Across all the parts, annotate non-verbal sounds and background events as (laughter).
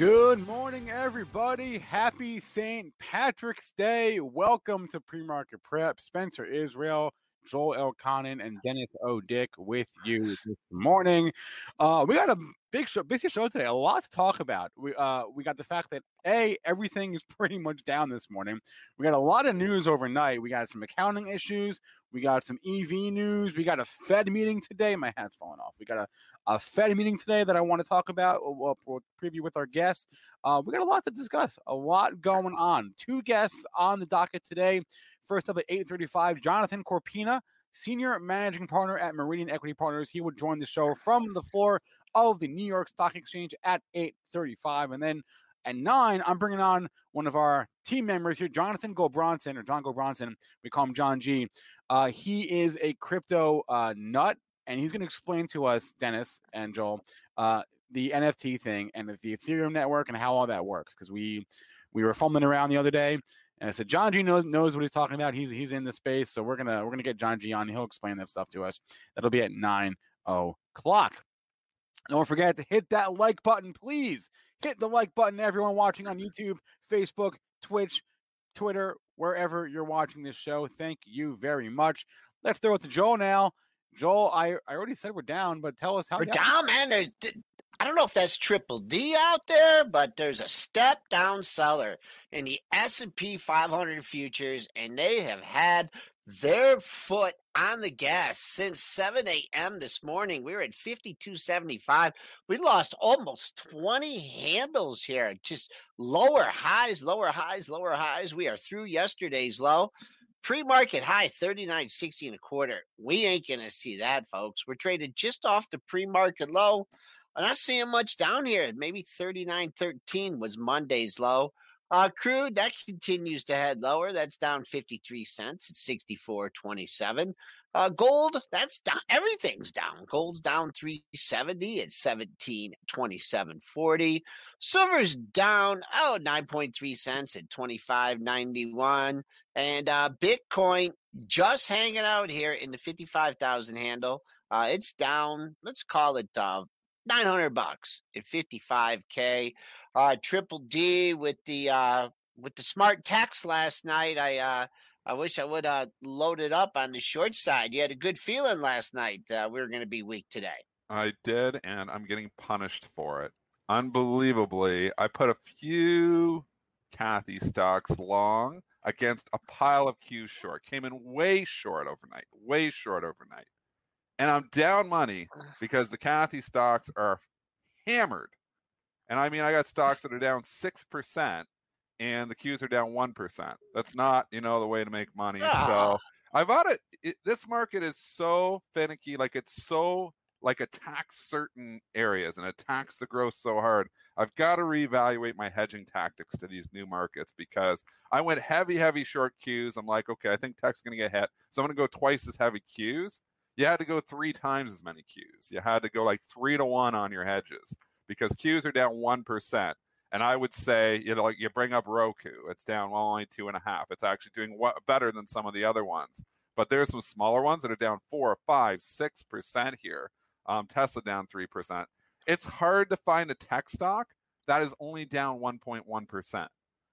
Good morning, everybody. Happy St. Patrick's Day. Welcome to Pre-Market Prep. Spencer Israel, Joel Elconin, and Dennis O. Dick with you this morning. Uh, we got a big show, busy show today. A lot to talk about. We uh, we got the fact that a everything is (laughs) pretty much down this morning. We got a lot of news overnight. We got some accounting issues. We got some EV news. We got a Fed meeting today. My hat's falling off. We got a, a Fed meeting today that I want to talk about. We'll, we'll preview with our guests. Uh, we got a lot to discuss. A lot going on. Two guests on the docket today. First up at 8:35, Jonathan Corpina, senior managing partner at Meridian Equity Partners. He would join the show from the floor of the New York Stock Exchange at 8:35, and then at nine, I'm bringing on one of our team members here, Jonathan Gobronson, or John Gobronson. We call him John G. Uh, he is a crypto uh, nut, and he's going to explain to us, Dennis and Joel, uh, the NFT thing and the Ethereum network and how all that works. Because we we were fumbling around the other day, and I said John G knows knows what he's talking about. He's he's in the space, so we're gonna we're gonna get John G on. He'll explain that stuff to us. That'll be at nine o'clock. Don't forget to hit that like button, please. Hit the like button, everyone watching on YouTube, Facebook, Twitch, Twitter, wherever you're watching this show. Thank you very much. Let's throw it to Joel now. Joel, I, I already said we're down, but tell us how We're you- down, man. I don't know if that's triple D out there, but there's a step down seller in the S&P 500 futures, and they have had their foot on the gas since 7 a.m. this morning. We were at 52.75. We lost almost 20 handles here. Just lower highs, lower highs, lower highs. We are through yesterday's low. Pre-market high 39.60 and a quarter. We ain't gonna see that, folks. We're traded just off the pre-market low. I'm not seeing much down here. Maybe 39.13 was Monday's low. Uh, crude that continues to head lower. That's down 53 cents. It's 64.27. Uh, gold that's down. Everything's down. Gold's down 370 at 17.27.40. Silver's down oh 9.3 cents at 25.91. And uh, Bitcoin just hanging out here in the 55,000 handle. Uh, it's down, let's call it uh, 900 bucks at 55k. Uh, Triple D with the uh, with the smart text last night. I uh, I wish I would uh loaded up on the short side. You had a good feeling last night. Uh, we were going to be weak today. I did, and I'm getting punished for it. Unbelievably, I put a few Cathie stocks long against a pile of Q short. Came in way short overnight, way short overnight. And I'm down money because the Cathie stocks are hammered. And I mean, I got (laughs) stocks that are down 6% and the Qs are down 1%. That's not, you know, the way to make money. Ah. So I bought it, it. This market is so finicky. Like it's so like attacks certain areas and attacks the growth so hard. I've got to reevaluate my hedging tactics to these new markets because I went heavy, heavy short Qs. I'm like, okay, I think tech's going to get hit. So I'm going to go twice as heavy Qs. You had to go three times as many cues. You had to go like three to one on your hedges because cues are down 1%. And I would say, you know, like you bring up Roku, it's down well, only two and a half. It's actually doing what, better than some of the other ones. But there's some smaller ones that are down four, five, six percent here. Um, Tesla down three percent. It's hard to find a tech stock that is only down 1.1 percent.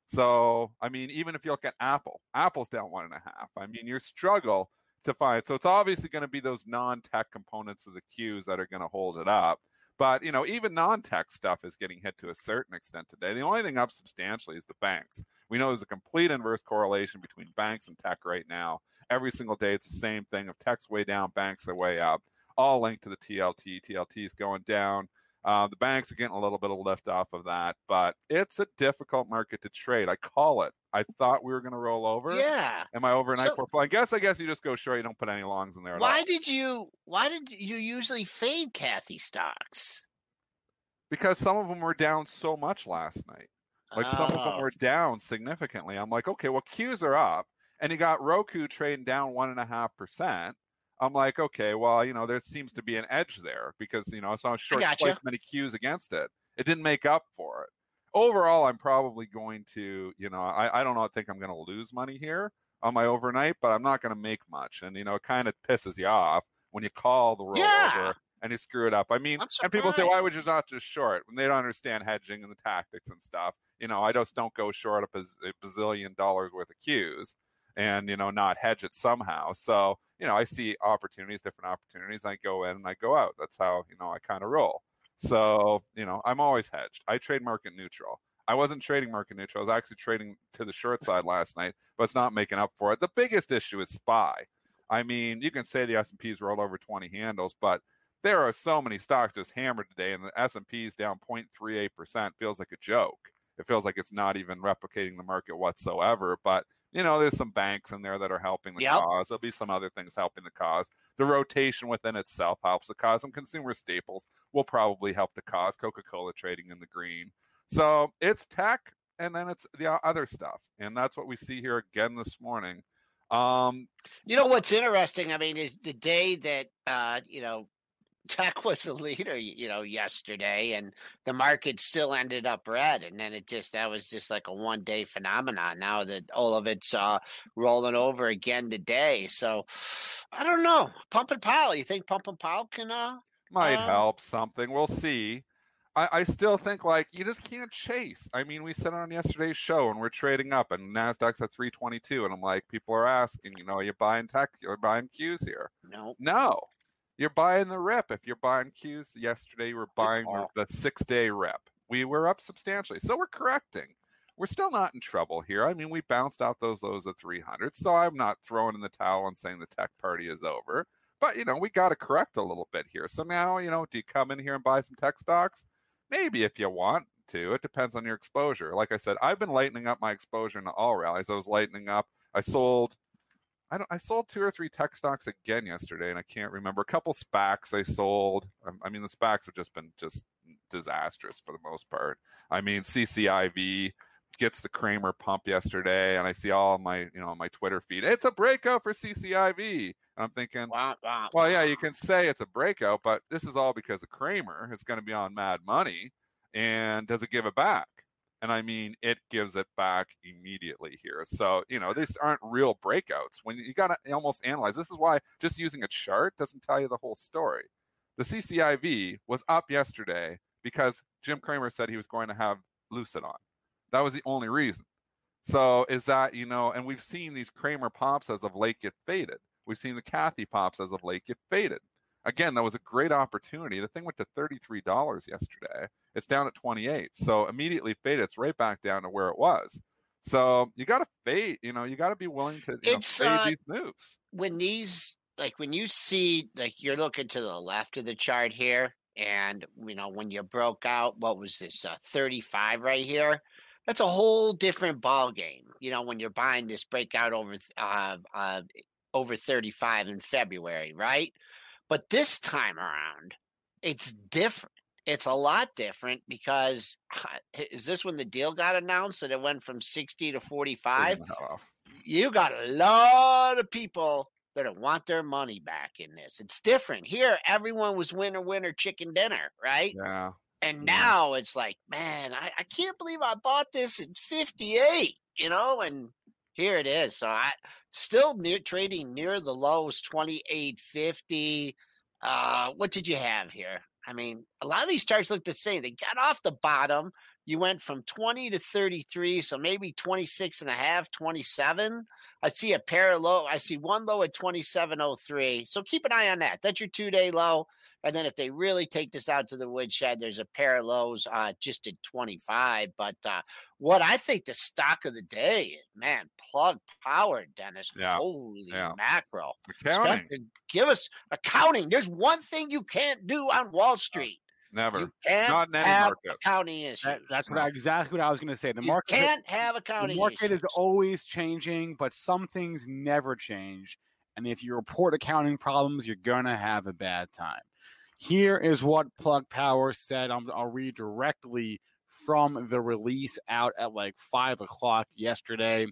So, I mean, even if you look at Apple, Apple's down one and a half. I mean, your struggle to find. So it's obviously going to be those non-tech components of the Qs that are going to hold it up. But you know, even non-tech stuff is getting hit to a certain extent today. The only thing up substantially is the banks. We know there's a complete inverse correlation between banks and tech right now. Every single day, it's the same thing. If tech's way down, banks are way up. All linked to the TLT. TLT is going down. Uh, the banks are getting a little bit of lift off of that, but it's a difficult market to trade. I call it. I thought we were going to roll over. Yeah. Am I overnight So- portfolio? I guess. I guess you just go short. You don't put any longs in there. Why all. did you? Why did you usually fade Cathie stocks? Because some of them were down so much last night. Like some of them Oh, were down significantly. I'm like, okay, well, Qs are up, and you got Roku trading down one and a half percent. I'm like, okay, well, you know, there seems to be an edge there because you know, so I'm short gotcha. quite many cues against it. It didn't make up for it. Overall, I'm probably going to, you know, I, I don't know, think I'm going to lose money here on my overnight, but I'm not going to make much. And you know, it kind of pisses you off when you call the rollover Yeah. and you screw it up. I mean, and people say, why would you not just short? When they don't understand hedging and the tactics and stuff. You know, I just don't go short a, baz- a bazillion dollars worth of Qs and, you know, not hedge it somehow. So, you know, I see opportunities, different opportunities. I go in and I go out. That's how, you know, I kind of roll. So, you know, I'm always hedged. I trade market neutral. I wasn't trading market neutral. I was actually trading to the short side last night, but it's not making up for it. The biggest issue is SPY. I mean, you can say the S&P's rolled over 20 handles, but there are so many stocks just hammered today, and the S&P's down 0.38%. Feels like a joke. It feels like it's not even replicating the market whatsoever. But you know, there's some banks in there that are helping the Yep. cause. There'll be some other things helping the cause. The rotation within itself helps the cause. and consumer staples will probably help the cause. Coca-Cola trading in the green. So it's tech, and then it's the other stuff, and that's what we see here again this morning. Um, You know what's interesting? I mean, is the day that uh, you know tech was the leader, you know, yesterday, and the market still ended up red, and then it just that was just like a one day phenomenon. Now that all of it's uh, rolling over again today, so I don't know. Pump and Powell, you think Pump and Powell can? Uh, might Um, help something. We'll see. I, I still think like you just can't chase. I mean, we said on yesterday's show and we're trading up and Nasdaq's at 322 and I'm like, people are asking, you know, are you buying tech? You're buying Qs here. no, No, you're buying the rip. If you're buying cues yesterday you were buying the, the six day rip. We were up substantially, so we're correcting. We're still not in trouble here. I mean, we bounced out those lows of 300, so I'm not throwing in the towel and saying the tech party is over. But you know, we got to correct a little bit here. So now, you know, do you come in here and buy some tech stocks? Maybe if you want to. It depends on your exposure. Like I said, I've been lightening up my exposure into all rallies. I was lightening up. I sold I don't. I sold two or three tech stocks again yesterday, and I can't remember. A couple SPACs I sold. Um, I mean, the SPACs have just been just disastrous for the most part. I mean, CCIV gets the Cramer pump yesterday, and I see all my you know on my Twitter feed. It's a breakout for CCIV, and I'm thinking, wah, wah, well, yeah, you can say it's a breakout, but this is all because of Cramer is going to be on Mad Money, and does it give it back? And I mean, it gives it back immediately here. So you know, these aren't real breakouts. When you got to almost analyze, this is why just using a chart doesn't tell you the whole story. The CCIV was up yesterday because Jim Cramer said he was going to have Lucid on. That was the only reason. So is that you know, and we've seen these Cramer pops as of late get faded. We've seen the Cathie pops as of late get faded. Again, that was a great opportunity. The thing went to $33 yesterday. It's down at 28. So immediately fade It's right back down to where it was. So you got to fade, you know, you got to be willing to you know, fade uh, these moves. when these like when you see like you're looking to the left of the chart here and you know when you broke out what was this uh, 35 right here that's a whole different ball game you know when you're buying this breakout over uh, uh over 35 in february right but this time around it's different it's a lot different because is this when the deal got announced and it went from 60 to 45 Taking the head off. you got a lot of people that want their money back in this. It's different. Here, everyone was winner, winner, chicken dinner, right? Yeah. And Yeah. now it's like, man, I, I can't believe I bought this in 58, you know, and here it is. So I still near trading near the lows, 28.50. Uh, what did you have here? I mean, a lot of these charts look the same. They got off the bottom, you went from 20 to 33, so maybe 26 and a half, 27. I see a pair of low. I see one low at 2703. So keep an eye on that. That's your two day low. And then if they really take this out to the woodshed, there's a pair of lows uh, just at 25. But uh, what I think the stock of the day, man, plug power, Dennis. Yeah. Holy Yeah. mackerel. Accounting. Give us accounting. There's one thing you can't do on Wall Street. Never. You can't Not in any have market. accounting issues. That, that's what I, exactly what I was going to say. The you market can't have a county. the market issues. is always changing, but some things never change. And if you report accounting problems, you're gonna have a bad time. Here is what Plug Power said. I'm, I'll read directly from the release out at like five o'clock yesterday.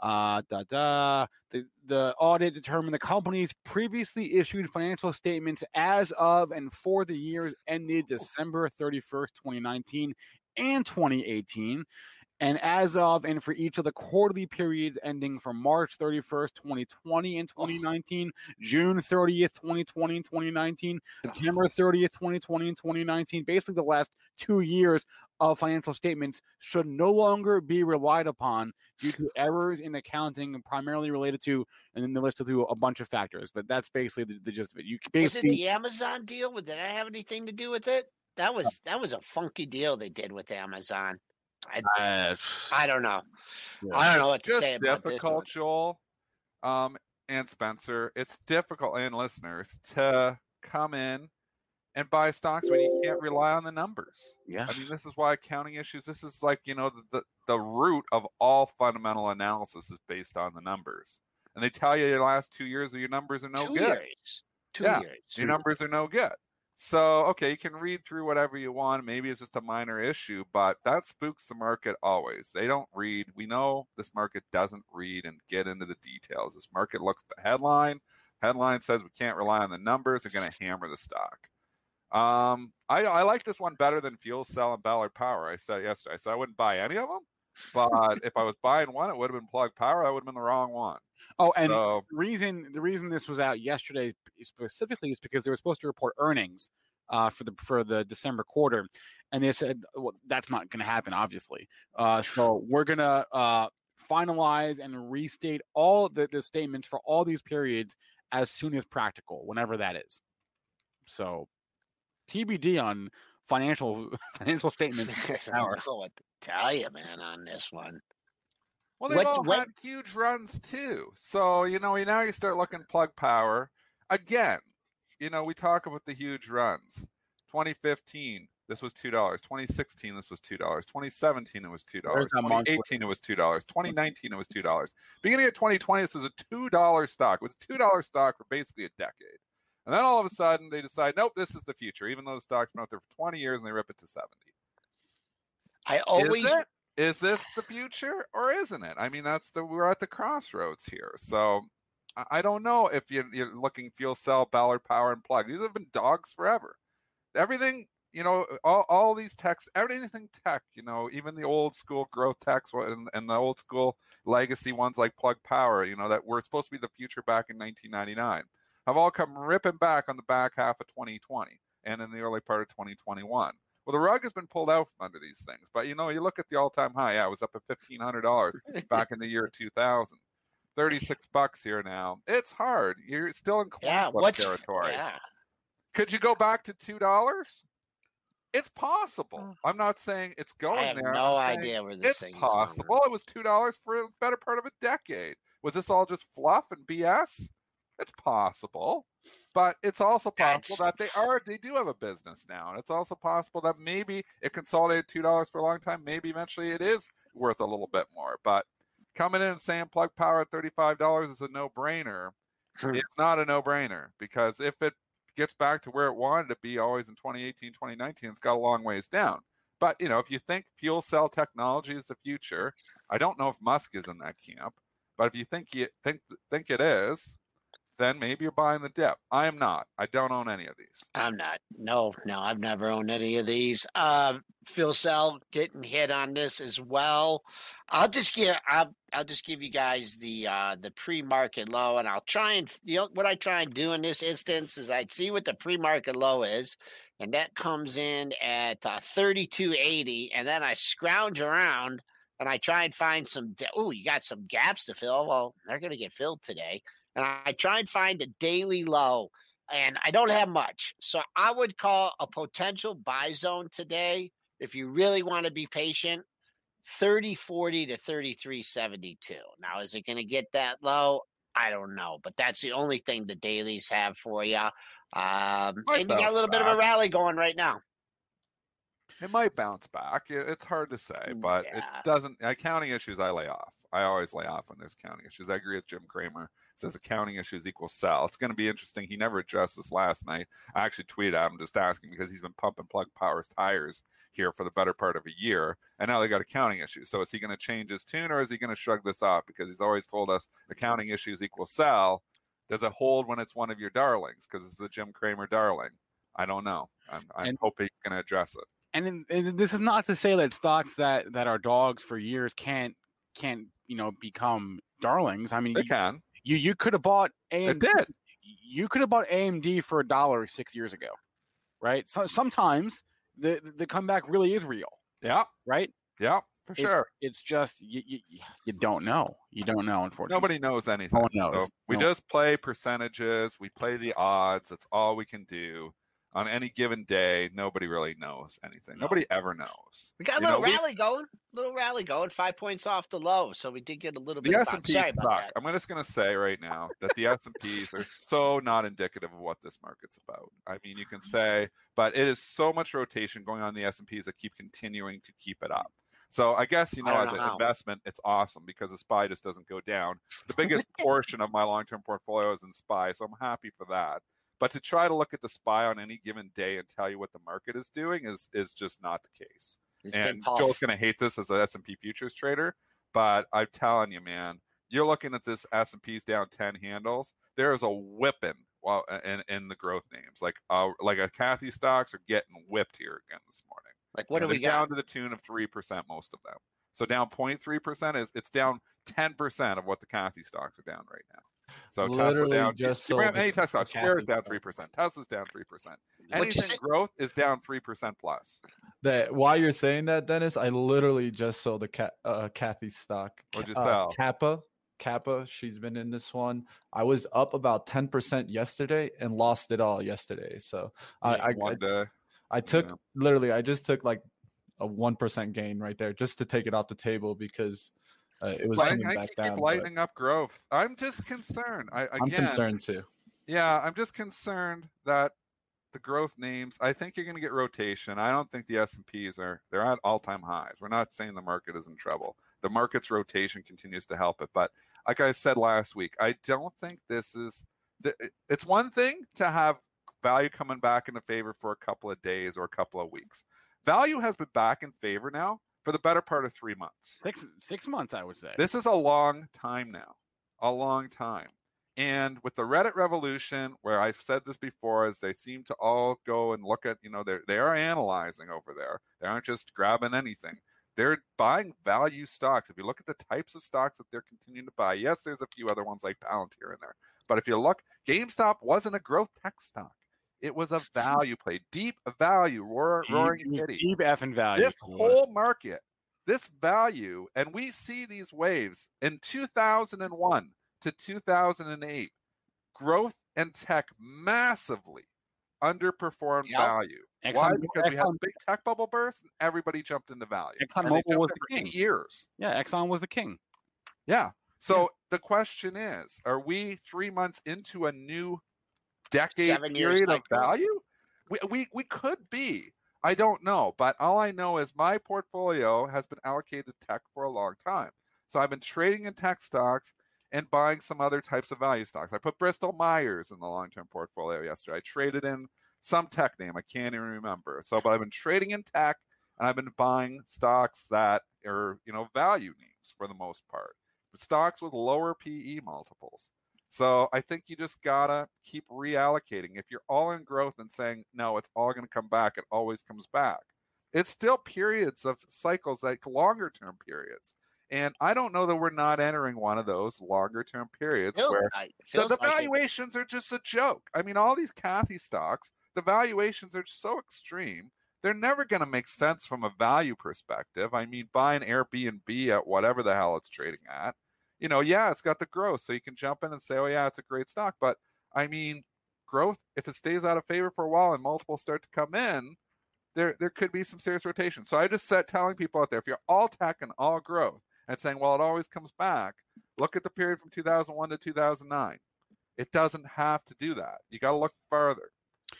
Uh, da, da. The, the audit determined the company's previously issued financial statements as of and for the years ended December 31st, 2019 and 2018 and as of and for each of the quarterly periods ending from March 31st, 2020 and 2019, June 30th, 2020 and 2019, September 30th, 2020 and 2019, basically the last two years of financial statements should no longer be relied upon due to (sighs) errors in accounting primarily related to, and then they listed through a bunch of factors. But that's basically the, the gist of it. You Was it the Amazon deal? Did I have anything to do with it? That was that was a funky deal they did with Amazon. I, uh, I don't know. Yeah. I don't know what to just say about this. one. difficult, Joel, um, and Spencer. It's difficult, and listeners, to come in and buy stocks when you can't rely on the numbers. yeah. I mean, this is why accounting issues. This is like you know the, the the root of all fundamental analysis is based on the numbers, and they tell you your last two years of your numbers are no Two good. years. Two Yeah, years. Your numbers are no good. So, okay, you can read through whatever you want. Maybe it's just a minor issue, but that spooks the market always. They don't read. We know this market doesn't read and get into the details. This market looks at the headline. Headline says we can't rely on the numbers. They're going to hammer the stock. Um, I, I like this one better than Fuel Cell and Ballard Power. I said yesterday. Said I wouldn't buy any of them, but if I was buying one, it would have been Plug Power. That would have been the wrong one. Oh, and so, the reason the reason this was out yesterday specifically is because they were supposed to report earnings uh, for the for the December quarter, and they said well, that's not going to happen, obviously. Uh, so we're going to uh, finalize and restate all the, the statements for all these periods as soon as practical, whenever that is. So TBD on financial (laughs) financial statements. I don't know what to tell you, man, on this one. Well, they've What- all what- had huge runs too. So you know, now you start looking plug power again. You know, we talk about the huge runs. 2015, this was two dollars. 2016, this was two dollars. 2017, it was two dollars. that month where- 2018, it was two dollars. 2019, it was two dollars. Beginning of 2020, this was a two dollar stock. It was a two dollar stock for basically a decade. And then all of a sudden, they decide, nope, this is the future. Even though the stock's been out there for 20 years, and they rip it to 70. I always Is? Is this the future or isn't it? I mean, that's the we're at the crossroads here. So I- I don't know if you're, you're looking fuel cell, Ballard Power, and Plug. These have been dogs forever. Everything, you know, all, all these techs, everything tech, you know, even the old school growth techs and, and the old school legacy ones like Plug Power, you know, that were supposed to be the future back in 1999, have all come ripping back on the back half of 2020 and in the early part of 2021. Well, the rug has been pulled out from under these things. But you know, you look at the all-time high. Yeah, it was up at fifteen hundred dollars (laughs) back in the year two thousand. Thirty-six bucks here now. It's hard. You're still in yeah, territory. yeah. Could you go back to two dollars? It's possible. I'm not saying it's going I have there. no idea where this It's thing is possible. It was two dollars for a better part of a decade. Was this all just fluff and BS? It's possible, but it's also possible That's- that they are they do have a business now, and it's also possible that maybe it consolidated two dollars for a long time. Maybe eventually it is worth a little bit more. But coming in and saying plug power at thirty five dollars is a no brainer. It's not a no brainer because if it gets back to where it wanted to be always in 2018 2019 it's got a long ways down but you know if you think fuel cell technology is the future i don't know if musk is in that camp but if you think you think think it is then maybe you're buying the dip. I am not. I don't own any of these. I'm not. No, no, I've never owned any of these. Uh, FuelCell getting hit on this as well. I'll just give I'll I'll just give you guys the uh the pre-market low and I'll try and you know what I try and do in this instance is I'd see what the pre-market low is and that comes in at uh, 3280 and then I scrounge around and I try and find some oh you got some gaps to fill well they're going to get filled today and I try and find a daily low and I don't have much so I would call a potential buy zone today if you really want to be patient 30 40 to 33 72 now is it going to get that low I don't know, but that's the only thing the dailies have for you. Um, and you got a little bit of a rally going right now. It might bounce back. It's hard to say, but yeah. it doesn't. Accounting issues, I lay off. I always lay off when there's accounting issues. I agree with Jim Cramer. Says accounting issues equal sell. It's going to be interesting. He never addressed this last night. I actually tweeted at him just asking because he's been pumping plug powers tires here for the better part of a year, and now they got accounting issues. So is he going to change his tune or is he going to shrug this off? Because he's always told us accounting issues equal sell. Does it hold when it's one of your darlings? Because it's the Jim Cramer darling. I don't know. I'm, I'm and, hoping he's going to address it and, and this is not to say that stocks that that are dogs for years can't can't you know become darlings. I mean, they you, can. You you could have bought AMD. It did. You could have bought AMD for a dollar six years ago, right? So sometimes the the comeback really is real. Yeah. Right. Yeah. For it's, sure. It's just you, you, you, don't know. You don't know, unfortunately. Nobody knows anything. No one knows. So we no. just play percentages. We play the odds. That's all we can do on any given day, nobody really knows anything. No. Nobody ever knows. We got a little know, rally we, going, little rally going, five points off the low, so we did get a little the bit. The S and P suck. I'm just going to say right now that the S and P's are so not indicative of what this market's about. I mean, you can mm-hmm. say, but it is so much rotation going on in the S and P's that keep continuing to keep it up. So I guess you know, as an investment, it's awesome because the SPY just doesn't go down. The (laughs) biggest portion of my long-term portfolio is in SPY, so I'm happy for that. But to try to look at the SPY on any given day and tell you what the market is doing is is just not the case. It's and Joel's going to hate this as an S&P futures trader, but I'm telling you, man, you're looking at this S&P's down 10 handles. There is a whipping well in, in the growth names. Like uh, like a Cathie stocks are getting whipped here again this morning. Like what and do we down to the tune of 3% most of them. So down 0.3% is it's down 10% of what the Cathie stocks are down right now. So Literally Tesla down. Just you, any Tesla stock, Square is down three percent. Tesla's down three percent. Anything growth is down three percent plus. That while you're saying that, Dennis, I literally just sold a cat, uh, Cathie stock. What'd you uh, sell? Kappa. Kappa, she's been in this one. I was up about 10% yesterday and lost it all yesterday. So yeah, I, I, I, I, took yeah. literally, I just took like a 1% gain right there just to take it off the table because uh, it was coming I, back I down. Keep lightening but... up growth. I'm just concerned. I, again, I'm concerned too. Yeah, I'm just concerned that the growth names. I think you're going to get rotation. I don't think the S and P's are they're at all time highs. We're not saying the market is in trouble. The market's rotation continues to help it, but like I said last week, I don't think this is. It's one thing to have value coming back into favor for a couple of days or a couple of weeks. Value has been back in favor now for the better part of three months. Six six months, I would say. This is a long time now, a long time. And with the Reddit revolution, where I've said this before, as they seem to all go and look at, you know, they're they are analyzing over there. They aren't just grabbing anything. They're buying value stocks. If you look at the types of stocks that they're continuing to buy, yes, there's a few other ones like Palantir in there. But if you look, GameStop wasn't a growth tech stock. It was a value play, deep value, roar, roaring kitty. Deep effing value. This whole market, this value, and we see these waves in 2001 to 2008. Growth and tech massively underperformed yep. value. Exxon, Why? Because Exxon, we had a big tech bubble burst and everybody jumped into value. ExxonMobil was the king. years. Yeah, Exxon was the king. Yeah. So yeah. the question is, are we three months into a new decade Seven period of value? We, we we could be. I don't know, but all I know is my portfolio has been allocated to tech for a long time. So I've been trading in tech stocks and buying some other types of value stocks. I put Bristol Myers in the long-term portfolio yesterday. I traded in some tech name I can't even remember. So, but I've been trading in tech and I've been buying stocks that are you know value names for the most part. The stocks with lower PE multiples. So I think you just gotta keep reallocating. If you're all in growth and saying, no, it's all gonna come back, it always comes back. It's still periods of cycles, like longer term periods. And I don't know that we're not entering one of those longer term periods where the, the valuations are just a joke. I mean, all these Cathie stocks, the valuations are so extreme. They're never going to make sense from a value perspective. I mean, buying Airbnb at whatever the hell it's trading at, you know, yeah, it's got the growth. So you can jump in and say, oh, yeah, it's a great stock. But I mean, growth, if it stays out of favor for a while and multiples start to come in, there, there could be some serious rotation. So I just set telling people out there if you're all tech and all growth, and saying, well, it always comes back. Look at the period from 2001 to 2009. It doesn't have to do that. You got to look further.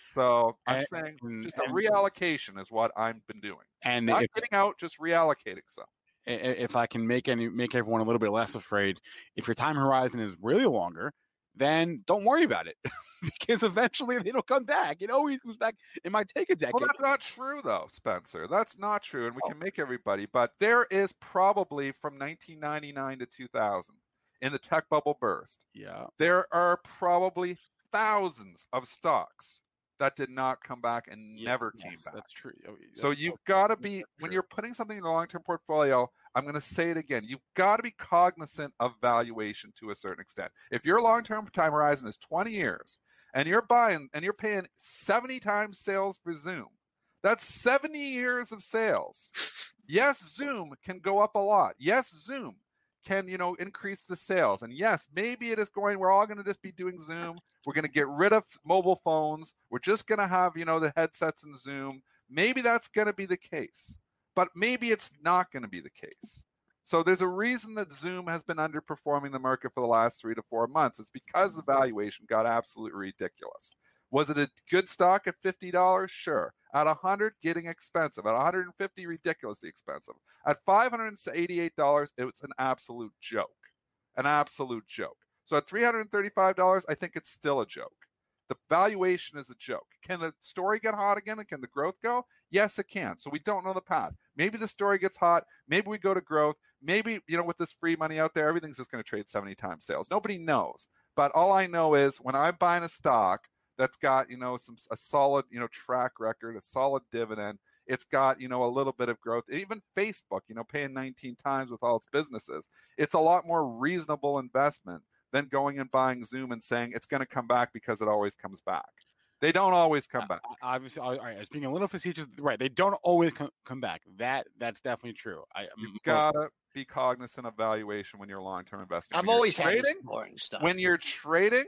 So I'm and, saying just a reallocation is what I've been doing. And not if, getting out, just reallocating some. If I can make any make everyone a little bit less afraid, if your time horizon is really longer, then don't worry about it (laughs) because eventually it'll come back. It always comes back. It might take a decade. Well, that's not true, though, Spencer. That's not true. And we oh. can make everybody, but there is probably from 1999 to 2000 in the tech bubble burst. Yeah. There are probably thousands of stocks that did not come back and yeah, never came back. That's true. Oh, that's so you've got to be when you're putting something in a long-term portfolio. I'm going to say it again. You've got to be cognizant of valuation to a certain extent. If your long-term time horizon is 20 years and you're buying and you're paying 70 times sales for Zoom, that's 70 years of sales. Yes, Zoom can go up a lot. Yes, Zoom can you know increase the sales. And yes maybe it is going we're all going to just be doing zoom. We're going to get rid of mobile phones. We're just going to have you know the headsets and zoom. Maybe that's going to be the case but maybe it's not going to be the case. So there's a reason that zoom has been underperforming the market for the last three to four months. It's because the mm-hmm. valuation got absolutely ridiculous was it a good stock at $50? Sure. At 100 getting expensive. At 150 ridiculously expensive. At $588, it's an absolute joke. An absolute joke. So at $335, I think it's still a joke. The valuation is a joke. Can the story get hot again and can the growth go? Yes, it can. So we don't know the path. Maybe the story gets hot. Maybe we go to growth. Maybe, you know, with this free money out there, everything's just going to trade 70 times sales. Nobody knows. But all I know is when I'm buying a stock, that's got you know some a solid you know track record, a solid dividend. It's got you know a little bit of growth. Even Facebook, you know, paying 19 times with all its businesses, it's a lot more reasonable investment than going and buying Zoom and saying it's going to come back because it always comes back. They don't always come back. Obviously, all right. As being a little facetious, right? They don't always come, come back. That that's definitely true. I you gotta be cognizant of valuation when you're long term investing. I've always trading, had boring stuff. When you're trading,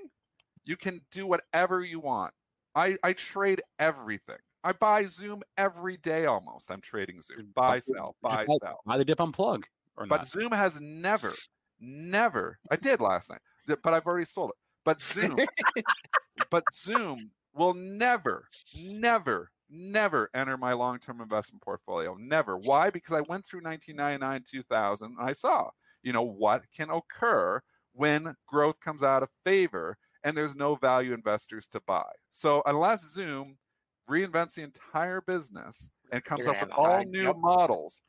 you can do whatever you want. I, I trade everything. I buy Zoom every day almost. I'm trading Zoom. Buy, sell, buy, sell. Buy the dip unplug. But not. But Zoom has never, never, I did last night, but I've already sold it. But Zoom, (laughs) but Zoom will never, never, never enter my long-term investment portfolio. Never. Why? Because I went through 1999, 2000, and I saw, you know, what can occur when growth comes out of favor and there's no value investors to buy. So unless Zoom reinvents the entire business and comes up with all new yep. models,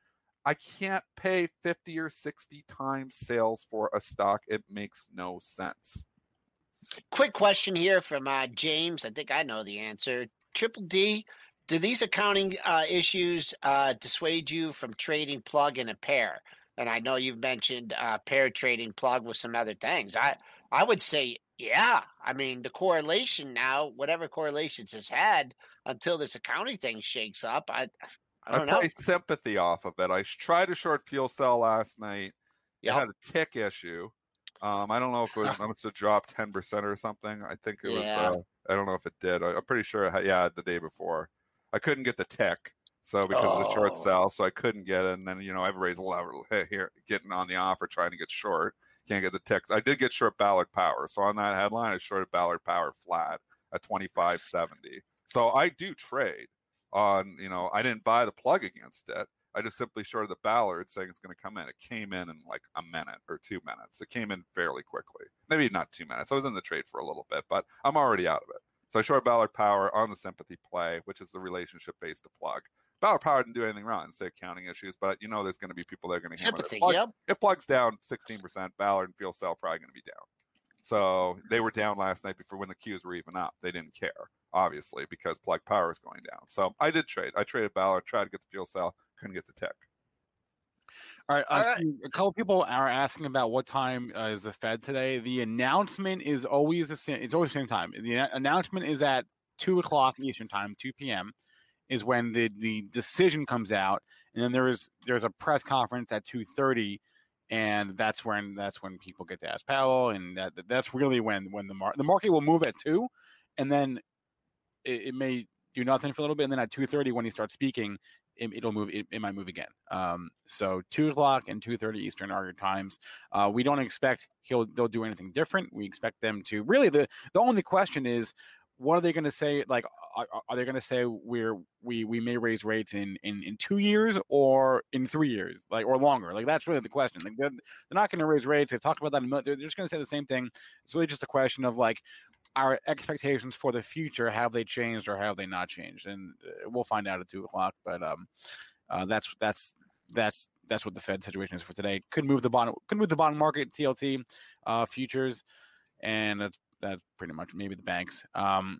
I can't pay 50 or 60 times sales for a stock. It makes no sense. Quick question here from uh, James. I think I know the answer. Triple D, do these accounting uh, issues uh, dissuade you from trading plug in a pair? And I know you've mentioned uh, pair trading plug with some other things. I I would say yeah, I mean the correlation now, whatever correlations has had until this accounting thing shakes up, I I don't know. I know. sympathy off of it. I tried a short fuel cell last night. Yep. It had a tick issue. Um, I don't know if it was, (laughs) I must have dropped ten percent or something. I think it yeah. was. Uh, I don't know if it did. I, am pretty sure. It had, yeah, the day before, I couldn't get the tick. So because oh. of the short oh. sell, so I couldn't get it. And then you know everybody's level (laughs) here getting on the offer trying to get short can't get the text. I did get short Ballard Power. So on that headline, I shorted Ballard Power flat at 25.70. So I do trade on, you know, I didn't buy the plug against it. I just simply shorted the Ballard saying it's going to come in. It came in in like a minute or two minutes. It came in fairly quickly. Maybe not two minutes. I was in the trade for a little bit, but I'm already out of it. So I short Ballard Power on the sympathy play, which is the relationship based to plug. Ballard Power didn't do anything wrong and say accounting issues, but you know there's going to be people that are going to hammer it. Plug, yep. It plugs down 16%. Ballard and FuelCell probably going to be down. So they were down last night before when the queues were even up. They didn't care, obviously, because plug power is going down. So I did trade. I traded Ballard, tried to get the fuel cell, couldn't get the tick. All right, All right. A couple people are asking about what time uh, is the Fed today. The announcement is always the same. It's always the same time. The announcement is at two o'clock Eastern time, two p.m. is when the the decision comes out, and then there is there's a press conference at two thirty, and that's when that's when people get to ask Powell, and that that's really when when the mar- the market will move at two, and then it, it may do nothing for a little bit, and then at two thirty when he starts speaking, it, will move. It, it, might move again. Um, so two o'clock and two thirty Eastern are your times. Uh, we don't expect he'll they'll do anything different. We expect them to really the the only question is what are they going to say? Like, are, are they going to say we're we we may raise rates in, in in two years or in three years, like or longer? Like that's really the question. Like they're, they're not going to raise rates. They've talked about that. In, they're, they're just going to say the same thing. It's really just a question of like our expectations for the future have they changed or have they not changed and uh, we'll find out at two o'clock but um uh, that's that's that's that's what the fed situation is for today could move the bond could move the bond market tlt uh futures and that's that's pretty much maybe the banks um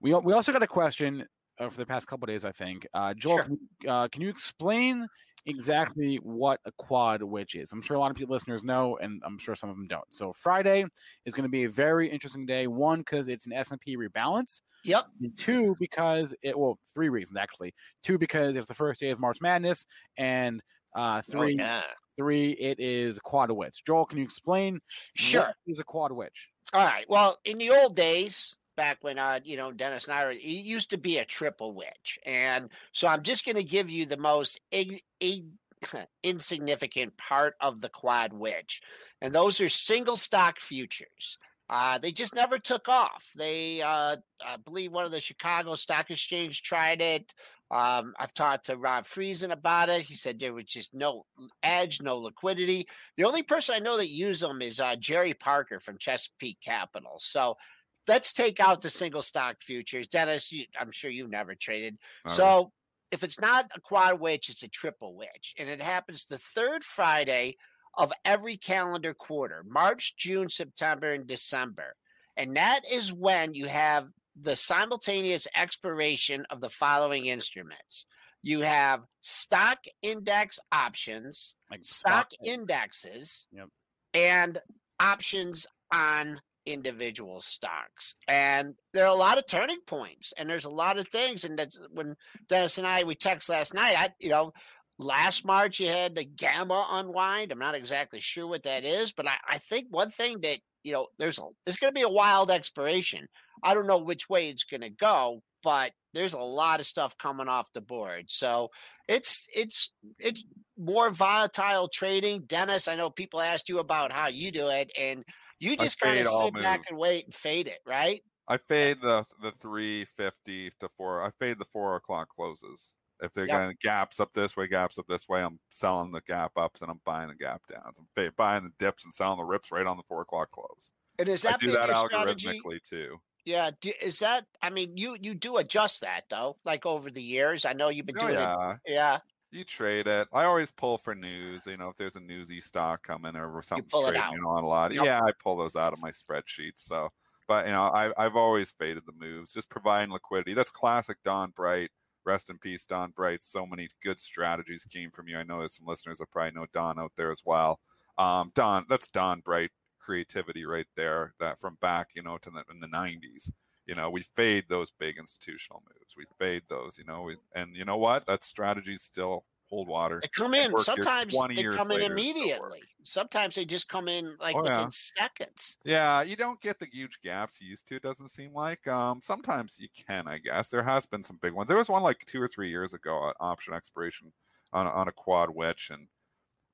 we we also got a question uh, for the past couple days i think uh joel sure. uh, can you explain exactly what a quad witch is. I'm sure a lot of people listeners know, and I'm sure some of them don't. So Friday is going to be a very interesting day. One, because it's an S&P rebalance. Yep. And two, because it well, three reasons actually. Two, because it's the first day of March Madness, and uh, oh, three, oh, yeah. three, it is a quad witch. Joel, can you explain? Sure. What is a quad witch? All right. Well, in the old days, back when uh you know Dennis and I were, it used to be a triple witch, and so I'm just going to give you the most ig- ig- (laughs) insignificant part of the quad witch, and those are single stock futures. Uh, they just never took off. They, uh, I believe, one of the Chicago Stock Exchange tried it. Um, I've talked to Rob Friesen about it. He said there was just no edge, no liquidity. The only person I know that used them is uh, Jerry Parker from Chesapeake Capital. So let's take out the single stock futures. Dennis, you, I'm sure you've never traded. All so right. if it's not a quad witch, it's a triple witch. And it happens the third Friday of every calendar quarter March, June, September, and December. And that is when you have the simultaneous expiration of the following instruments. You have stock index options, like stock, stock indexes, yep. and options on individual stocks. And there are a lot of turning points and there's a lot of things. And that's when Dennis and I, we text last night, I, you know, last March you had the gamma unwind. I'm not exactly sure what that is, but I, I think one thing that, you know, there's, a, there's going to be a wild expiration. I don't know which way it's going to go, but there's a lot of stuff coming off the board. So it's, it's, it's more volatile trading. Dennis, I know people asked you about how you do it and, you just kind of sit back and wait and fade it, right? I fade the the three fifty to four. I fade the four o'clock closes. If they're yep. going gaps up this way, gaps up this way, I'm selling the gap ups and I'm buying the gap downs. I'm buying the dips and selling the rips right on the four o'clock close. And is that I do that algorithmically strategy? too? Yeah, do, is that? I mean, you you do adjust that though, like over the years. I know you've been oh, doing yeah. it. Yeah, you trade it. I always pull for news. You know, if there's a newsy stock coming or something's trading you know, on a lot, yep. yeah, I pull those out of my spreadsheets. So, but you know, I, I've always faded the moves, just providing liquidity. That's classic Don Bright. Rest in peace, Don Bright. So many good strategies came from you. I know there's some listeners that probably know Don out there as well. Um, Don, that's Don Bright creativity right there. That from back, you know, to the in the '90s you know we fade those big institutional moves we fade those you know we, and you know what? That strategy still hold water they come in sometimes they come in immediately. Sometimes they just come in like oh, within yeah. seconds. Yeah you don't get the huge gaps you used to it doesn't seem like um sometimes you can i guess. There has been some big ones. There was one like two or three years ago option expiration on, on a quad witch and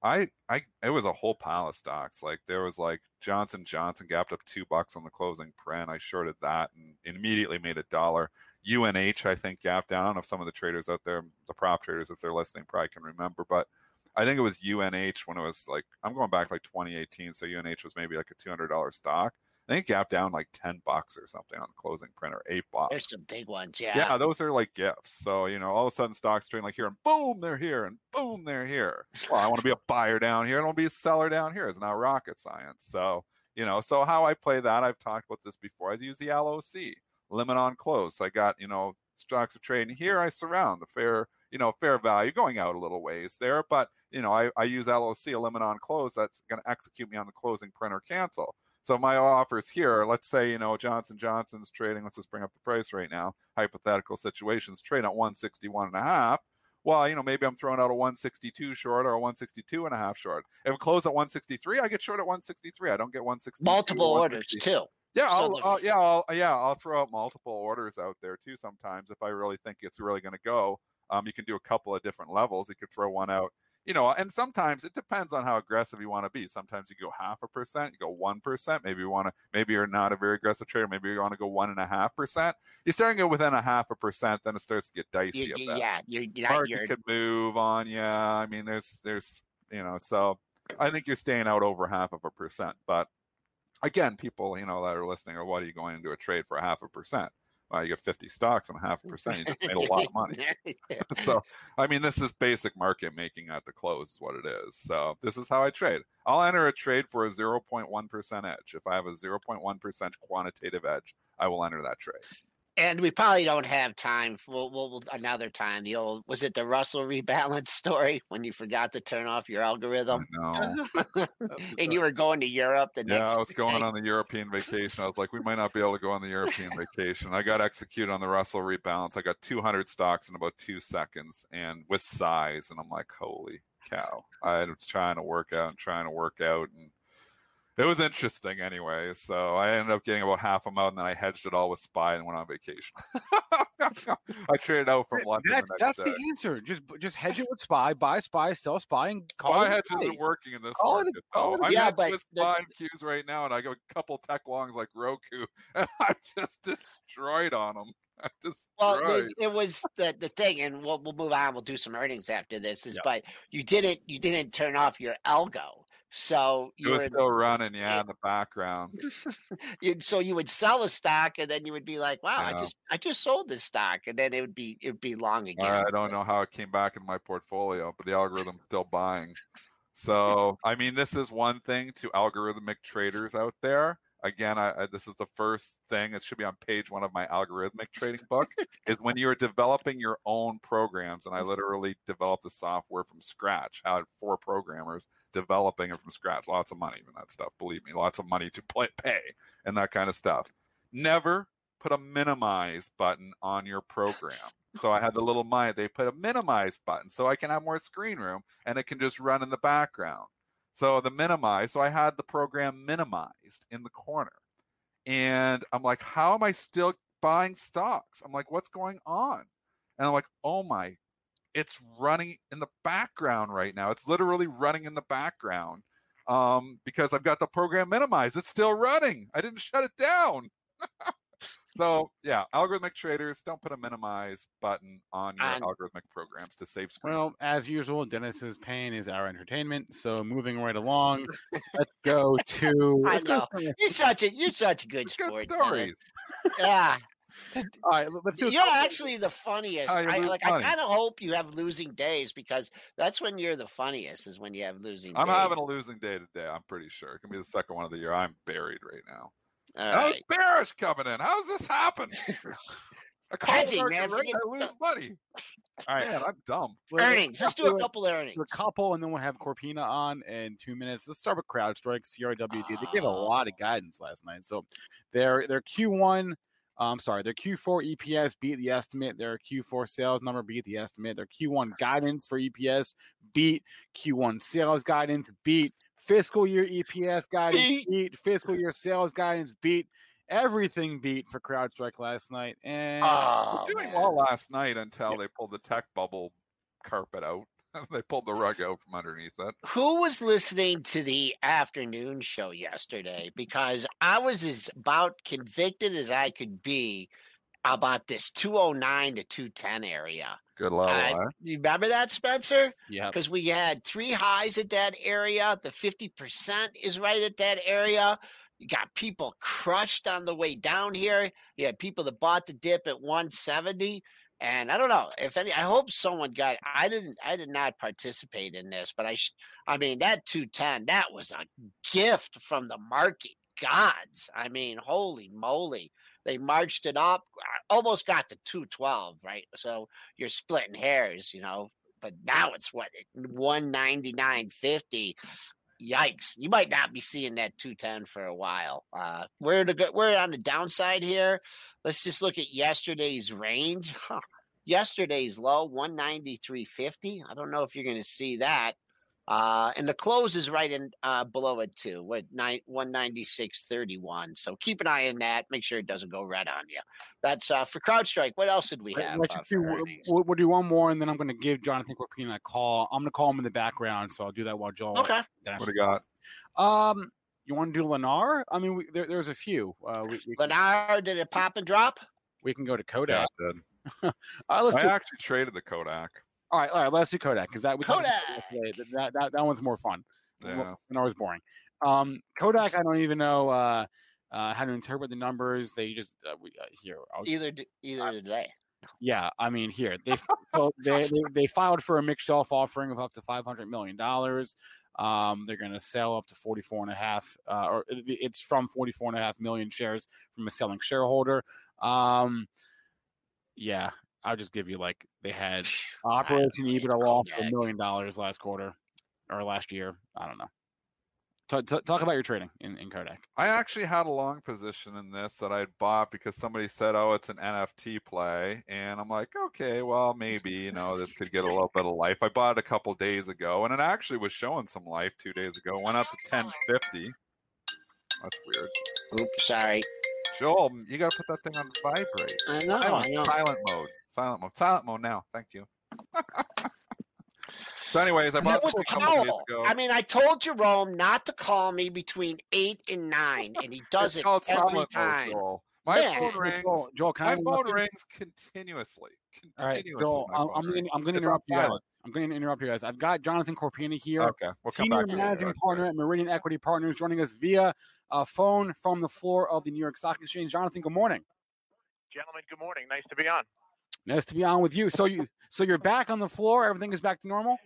I I it was a whole pile of stocks. Like there was like Johnson Johnson gapped up two bucks on the closing print. I shorted that and immediately made a dollar. UNH I think gapped down. I don't know if some of the traders out there, the prop traders, if they're listening, probably can remember, but I think it was UNH when it was like I'm going back like 2018, so UNH was maybe like a two hundred dollar stock. I think gapped down like 10 bucks or something on the closing print or eight bucks. There's some big ones, yeah. Yeah, those are like gifts. So, you know, all of a sudden stocks trading like here and boom, they're here and boom, they're here. Well, I want to be a (laughs) buyer down here. I don't want to be a seller down here. It's not rocket science. So, You know, so how I play that, I've talked about this before. I use the LOC, limit on close. I got, you know, stocks are trading here. I surround the fair, you know, fair value going out a little ways there. But, you know, I, I use LOC, a limit on close. That's going to execute me on the closing print or cancel. So my offers here, let's say, you know, Johnson Johnson's trading, let's just bring up the price right now, hypothetical situations, trade at 161 and a half well, you know, maybe I'm throwing out a 162 short or a 162 and a half short. If it closes at 163, I get short at 163. I don't get 160. Multiple orders too. Yeah, I'll, I'll, yeah, I'll, yeah, I'll throw out multiple orders out there too. Sometimes if I really think it's really going to go, um, you can do a couple of different levels. You could throw one out you know, and sometimes it depends on how aggressive you want to be. Sometimes you go half a percent, you go one percent. Maybe you want to, maybe you're not a very aggressive trader. Maybe you want to go one and a half percent. You start to go within a half a percent, then it starts to get dicey. You, yeah, you're, you're not. Market could move on. Yeah, I mean, there's, there's, you know, so I think you're staying out over half of a percent. But again, people, you know, that are listening, or what are you going into a trade for a half a percent? Well, you get 50 stocks and a half percent, you just made a (laughs) lot of money. (laughs) so, I mean, this is basic market making at the close, is what it is. So, this is how I trade. I'll enter a trade for a 0.1% edge. If I have a 0.1% quantitative edge, I will enter that trade and we probably don't have time. For, we'll, we'll, we'll, another time. The old was it the Russell rebalance (laughs) story when you forgot to turn off your algorithm? No. (laughs) (laughs) and you were going to Europe the yeah, next. I was going on the European vacation. I was like, we might not be able to go on the European vacation. I got executed on the Russell rebalance. I got 200 stocks in about two seconds, and with size, and I'm like, holy cow! I was trying to work out and trying to work out and it was interesting anyway. So I ended up getting about half a them and then I hedged it all with SPY and went on vacation. (laughs) I traded out from London. That's, the, that's the answer. Just just hedge it (laughs) with SPY, buy SPY, sell SPY, and call SPY it. hedge isn't working in this call market. It, though. I'm yeah, but with SPY and Qs right now, and I got a couple tech longs like Roku, (laughs) and I'm just destroyed on them. Well, it, it, was the the thing, and we'll we'll move on. We'll do some earnings after this. Is yep. but you didn't you didn't turn off your algo. So you it was still running, yeah, in the background. (laughs) so you would sell a stock, and then you would be like, "Wow, I just I just sold this stock," and then it would be it would be long again. I don't know how it came back in my portfolio, but the algorithm's still buying. (laughs) So I mean, this is one thing to algorithmic traders out there again I, I, this is the first thing it should be on page one of my algorithmic (laughs) trading book is when you're developing your own programs and i mm-hmm. literally developed the software from scratch I had four programmers developing it from scratch lots of money in that stuff believe me lots of money to play, pay and that kind of stuff. Never put a minimize button on your program. So i had the little (laughs) mind they put a minimize button so i can have more screen room and it can just run in the background so the minimize, so I had the program minimized in the corner. And I'm like, how am I still buying stocks? I'm like, what's going on? And I'm like, oh my, it's running in the background right now. It's literally running in the background um, because I've got the program minimized. It's still running. I didn't shut it down. (laughs) So yeah, algorithmic traders don't put a minimize button on your and, algorithmic programs to save screen. Well, as usual, Dennis's pain is our entertainment. So moving right along, (laughs) let's go to. I know you're such a you're such a good sport. Good stories. yeah. (laughs) All right, let's do. You're actually the funniest. Oh, I, like. Funny. I kind of hope you have losing days because that's when you're the funniest. Is when you have losing. I'm days. having a losing day today. I'm pretty sure. It can be the second one of the year. I'm buried right now. All How's right. Bearish coming in? How's this happen? (laughs) A Hedging, man. Rate, I lose money. All right, man, I'm dumb. Earnings. Let's do a couple earnings. A couple, and then we'll have Corpina on in two minutes. Let's start with CrowdStrike, CRWD. They gave a lot of guidance last night. So their their Q1, I'm um, sorry, their Q4 EPS beat the estimate. Their Q4 sales number beat the estimate. Their Q1 guidance for EPS beat. Q1 sales guidance beat fiscal year EPS guidance beat. beat, fiscal year sales guidance beat, everything beat for CrowdStrike last night. And oh, doing man. well last night until yeah. they pulled the tech bubble carpet out. (laughs) they pulled the rug out from underneath it. Who was listening to the afternoon show yesterday? Because I was as about convicted as I could be about this 209 to 210 area. Good level. Uh, You remember that, Spencer? Yeah. Because we had three highs at that area. The 50% is right at that area. You got people crushed on the way down here. You had people that bought the dip at 170. And I don't know if any. I hope someone got. I didn't. I did not participate in this, but I. I mean, that 210. That was a gift from the market gods. I mean, holy moly. They marched it up, uh, almost got to 212, right? So you're splitting hairs, you know. But now it's what 199.50. Yikes! You might not be seeing that 210 for a while. Uh, we're the we're on the downside here. Let's just look at yesterday's range. Huh. Yesterday's low 193.50. I don't know if you're going to see that. Uh, and the close is right in uh, below it too, with nine, 196.31. So keep an eye on that. Make sure it doesn't go red on you. That's uh, for CrowdStrike. What else did we have? Let's uh, do, we'll, we'll, do one more, and then I'm going to give Jonathan Corpina a call. I'm going to call him in the background, so I'll do that while Joel. Okay. What do you got? Um, you want to do Lennar? I mean, we, there, there's a few. Uh, we, we Lennar, did it pop and drop? We can go to Kodak. Yeah, (laughs) let's I do, actually traded the Kodak. All right, all right. Let's do Kodak because that Kodak. That, that that one's more fun. Yeah. And always boring. Um, Kodak, I don't even know uh, uh, how to interpret the numbers. They just uh, we, uh, here. I'll, either do, either do they. Yeah, I mean here they (laughs) so they, they, they filed for a mixed shelf offering of up to five hundred million dollars. Um, they're going to sell up to 44 and a half, uh, or it's from 44 and a half million shares from a selling shareholder. Um, yeah, I'll just give you like they had operating EBITDA loss of a million dollars last quarter or last year. I don't know. Talk, talk about your trading in, in Kodak. I actually had a long position in this that I'd bought because somebody said, "Oh, it's an NFT play," and I'm like, "Okay, well, maybe you know this could get a little bit of life." I bought it a couple days ago, and it actually was showing some life two days ago. Went up to 1050. That's weird. Oops, sorry. Joel, you got to put that thing on vibrate. I know. Silent, I know. silent mode. Silent mode. Silent mode now. Thank you. (laughs) so, anyways, I bought was Powell. I mean, I told Jerome not to call me between eight and nine, and he does it every time. Mode, my yeah. phone rings. Joel, Joel my phone rings continuously. All right, Joel, I'm, I'm going I'm to interrupt you guys. I'm going to interrupt you guys. I've got Jonathan Corpina here, okay, we'll senior managing partner at Meridian Equity Partners, joining us via uh, phone from the floor of the New York Stock Exchange. Jonathan, good morning. Gentlemen, good morning. Nice to be on. Nice to be on with you. So you, so you're back on the floor. Everything is back to normal.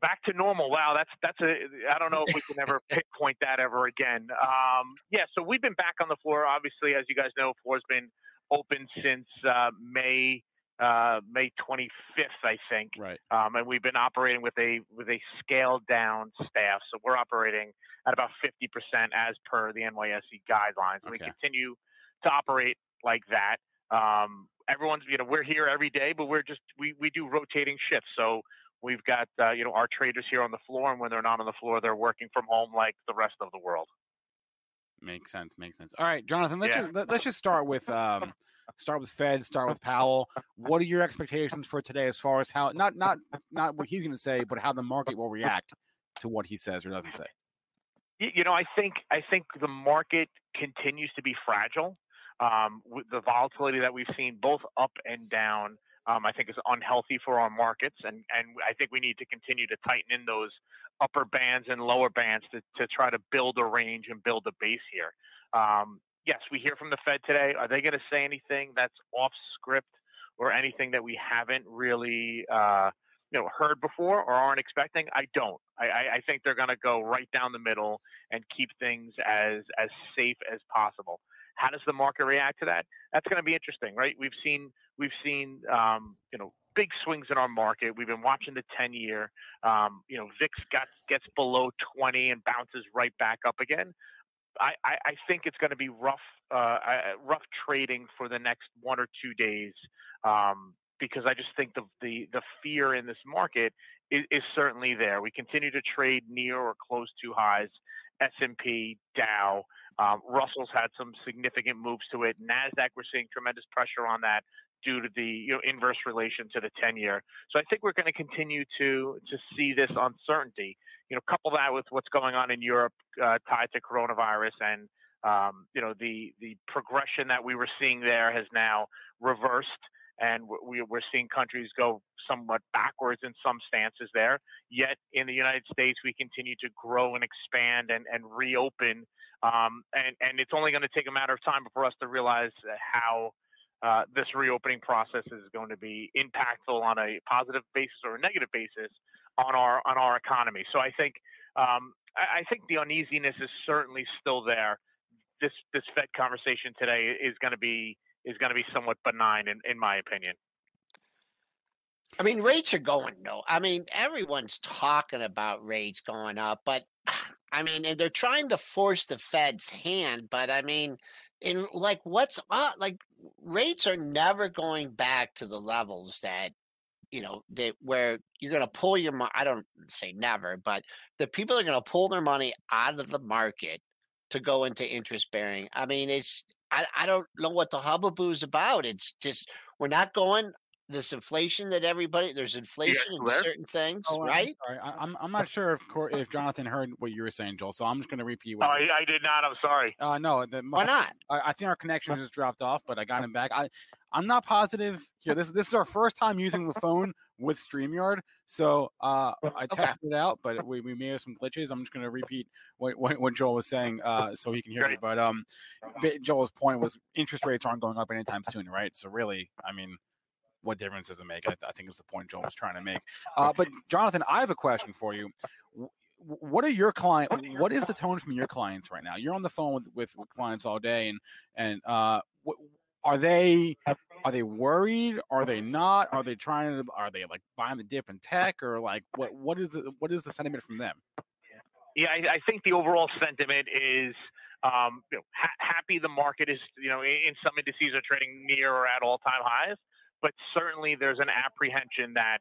Back to normal. Wow, that's that's a. I don't know if we can ever (laughs) pinpoint that ever again. Um, yeah, so we've been back on the floor. Obviously, as you guys know, floor's been open since uh, May uh, May 25th, I think. Right. Um, and we've been operating with a with a scaled down staff, so we're operating at about 50% as per the NYSE guidelines. Okay. We continue to operate like that. Um, everyone's, you know, we're here every day, but we're just we we do rotating shifts, so We've got uh, you know our traders here on the floor, and when they're not on the floor, they're working from home like the rest of the world. Makes sense. Makes sense. All right, Jonathan. Let's yeah. just let, us just (laughs) start with um, start with Fed. Start with Powell. What are your expectations for today, as far as how not not not what he's going to say, but how the market will react to what he says or doesn't say? You know, I think I think the market continues to be fragile. Um, with the volatility that we've seen, both up and down, um, I think is unhealthy for our markets, and and I think we need to continue to tighten in those upper bands and lower bands to to try to build a range and build a base here. Um, yes, we hear from the Fed today. Are they going to say anything that's off script or anything that we haven't really uh, you know heard before or aren't expecting? I don't. I, I think they're going to go right down the middle and keep things as as safe as possible. How does the market react to that? That's going to be interesting, right? We've seen we've seen um, you know big swings in our market. We've been watching the 10 year. Um, you know, VIX got, gets below 20 and bounces right back up again. I, I, I think it's going to be rough, uh, rough trading for the next one or two days um, because I just think the, the, the fear in this market is, is certainly there. We continue to trade near or close to highs. S&P, Dow, um, Russell's had some significant moves to it. Nasdaq, we're seeing tremendous pressure on that due to the you know inverse relation to the 10 year. So I think we're going to continue to to see this uncertainty. You know, couple that with what's going on in Europe uh, tied to coronavirus and um, you know the the progression that we were seeing there has now reversed and we, are seeing countries go somewhat backwards in some stances there. Yet in the United States, we continue to grow and expand and, and reopen. Um, and, and it's only going to take a matter of time for us to realize how uh, this reopening process is going to be impactful on a positive basis or a negative basis on our on our economy. So I think um, I, I think the uneasiness is certainly still there. This this Fed conversation today is going to be is going to be somewhat benign in, in my opinion. I mean, rates are going no. I mean, everyone's talking about rates going up, but (sighs) I mean, and they're trying to force the Fed's hand, but I mean, in like what's up? Like rates are never going back to the levels that you know that where you're going to pull your money. I don't say never, but the people are going to pull their money out of the market to go into interest bearing. I mean, it's I, I don't know what the hubbub is about. It's just we're not going this inflation that everybody there's inflation in certain things, oh, right? I'm, sorry. I, am I'm not sure if if Jonathan heard what you were saying, Joel. So I'm just going to repeat. What oh, I, I, did not. I'm sorry. Uh, no, the, why not? I, I, think our connection just dropped off, but I got him back. I I'm not positive here. This this is our first time using the phone with Streamyard, so uh, I tested okay. it out, but we, we may have some glitches. I'm just going to repeat what, what, what Joel was saying uh, so he can hear Great. me. But um, Joel's point was interest rates aren't going up anytime soon, right? So really, I mean what difference does it make? I, I think is the point Joel was trying to make. (laughs) Uh, but Jonathan, I have a question for you. What are your client? What is the tone from your clients right now? You're on the phone with, with, with clients all day, and and uh, what, are they are they worried? Are they not? Are they trying to? Are they like buying the dip in tech, or like what what is the what is the sentiment from them? Yeah, I, I think the overall sentiment is um, you know, ha- happy the market is, you know, in some indices are trading near or at all time highs but certainly there's an apprehension that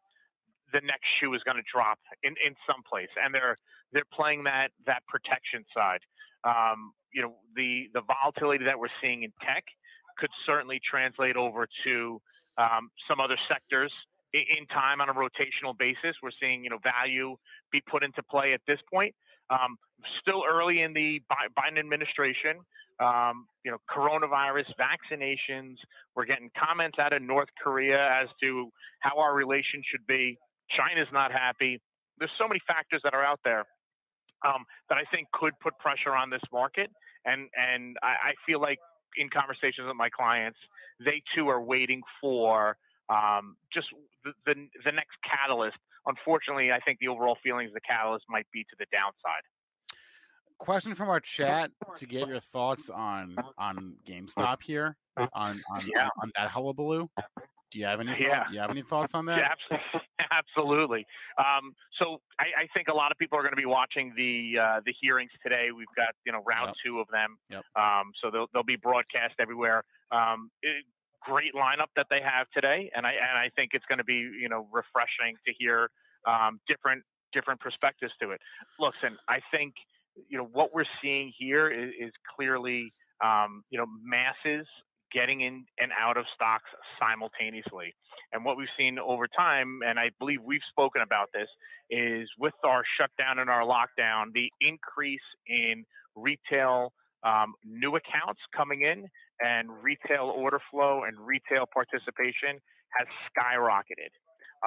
the next shoe is going to drop in, in some place, and they're they're playing that that protection side. Um, you know, the the volatility that we're seeing in tech could certainly translate over to um, some other sectors in, in, time on a rotational basis. We're seeing you know value be put into play at this point. Um, still early in the Biden administration um, you know, coronavirus, vaccinations. We're getting comments out of North Korea as to how our relation should be. China's not happy. There's so many factors that are out there um, that I think could put pressure on this market. And and I, I, feel like in conversations with my clients, they too are waiting for um, just the, the the next catalyst. Unfortunately, I think the overall feelings of the catalyst might be to the downside question from our chat to get your thoughts on on GameStop here on (laughs) on, yeah. on that hullabaloo. Do you have any? Yeah. Thought, you have any thoughts on that? Yeah, (laughs) absolutely. Um, so I, I, think a lot of people are going to be watching the uh, the hearings today. We've got you know round yep. two of them. Yep. Um, so they'll they'll be broadcast everywhere. Um, it, great lineup that they have today, and I and I think it's going to be you know refreshing to hear um, different different perspectives to it. Listen, I think you know what we're seeing here is, is clearly um, you know masses getting in and out of stocks simultaneously. And what we've seen over time, and I believe we've spoken about this, is with our shutdown and our lockdown, the increase in retail um, new accounts coming in and retail order flow and retail participation has skyrocketed.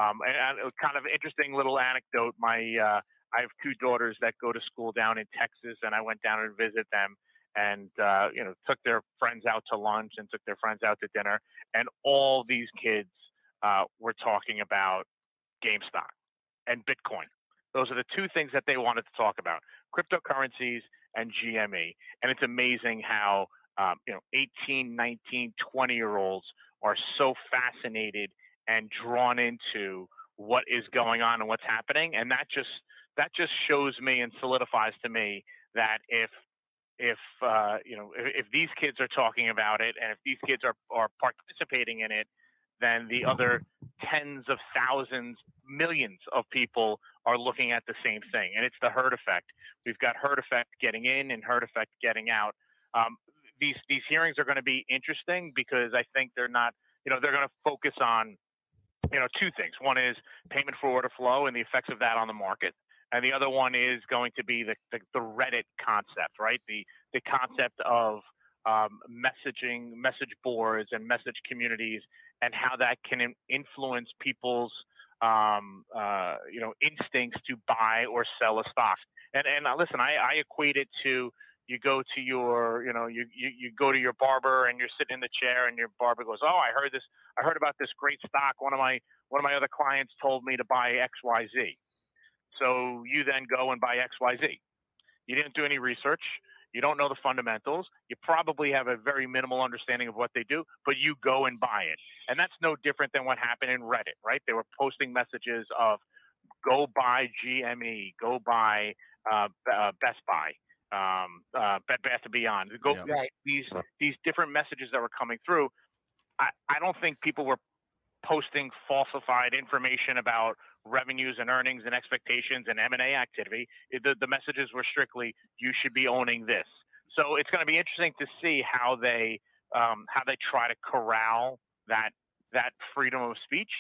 Um, and, and kind of interesting little anecdote. My uh, I have two daughters that go to school down in Texas, and I went down and visit them, and uh, you know took their friends out to lunch and took their friends out to dinner, and all these kids uh, were talking about GameStop and Bitcoin. Those are the two things that they wanted to talk about: cryptocurrencies and GME. And it's amazing how um, you know 18, 19, 20 year olds are so fascinated and drawn into what is going on and what's happening, and that just that just shows me and solidifies to me that if if uh, you know if, if, these kids are talking about it and if these kids are are participating in it, then the other tens of thousands, millions of people are looking at the same thing, and it's the herd effect. We've got herd effect getting in and herd effect getting out. Um, these these hearings are going to be interesting because I think they're not you know they're going to focus on you know two things. One is payment for order flow and the effects of that on the market and the other one is going to be the, the, the Reddit concept, right? The the concept of um, messaging, message boards, and message communities, and how that can influence people's um, uh, you know instincts to buy or sell a stock. And and uh, listen, I, I equate it to you go to your, you know, you, you, you go to your barber and you're sitting in the chair and your barber goes, oh, I heard this, I heard about this great stock. One of my, one of my other clients told me to buy X, Y, Z. So you then go and buy X, Y, Z. You didn't do any research. You don't know the fundamentals. You probably have a very minimal understanding of what they do, but you go and buy it. And that's no different than what happened in Reddit, right? They were posting messages of go buy GME, go buy uh, uh, Best Buy, um, uh, Bed Bath and Beyond. Go yeah. right. these these different messages that were coming through. I, I don't think people were posting falsified information about revenues and earnings and expectations and M&A activity. The, the messages were strictly, you should be owning this. So it's going to be interesting to see how they um, how they try to corral that that freedom of speech.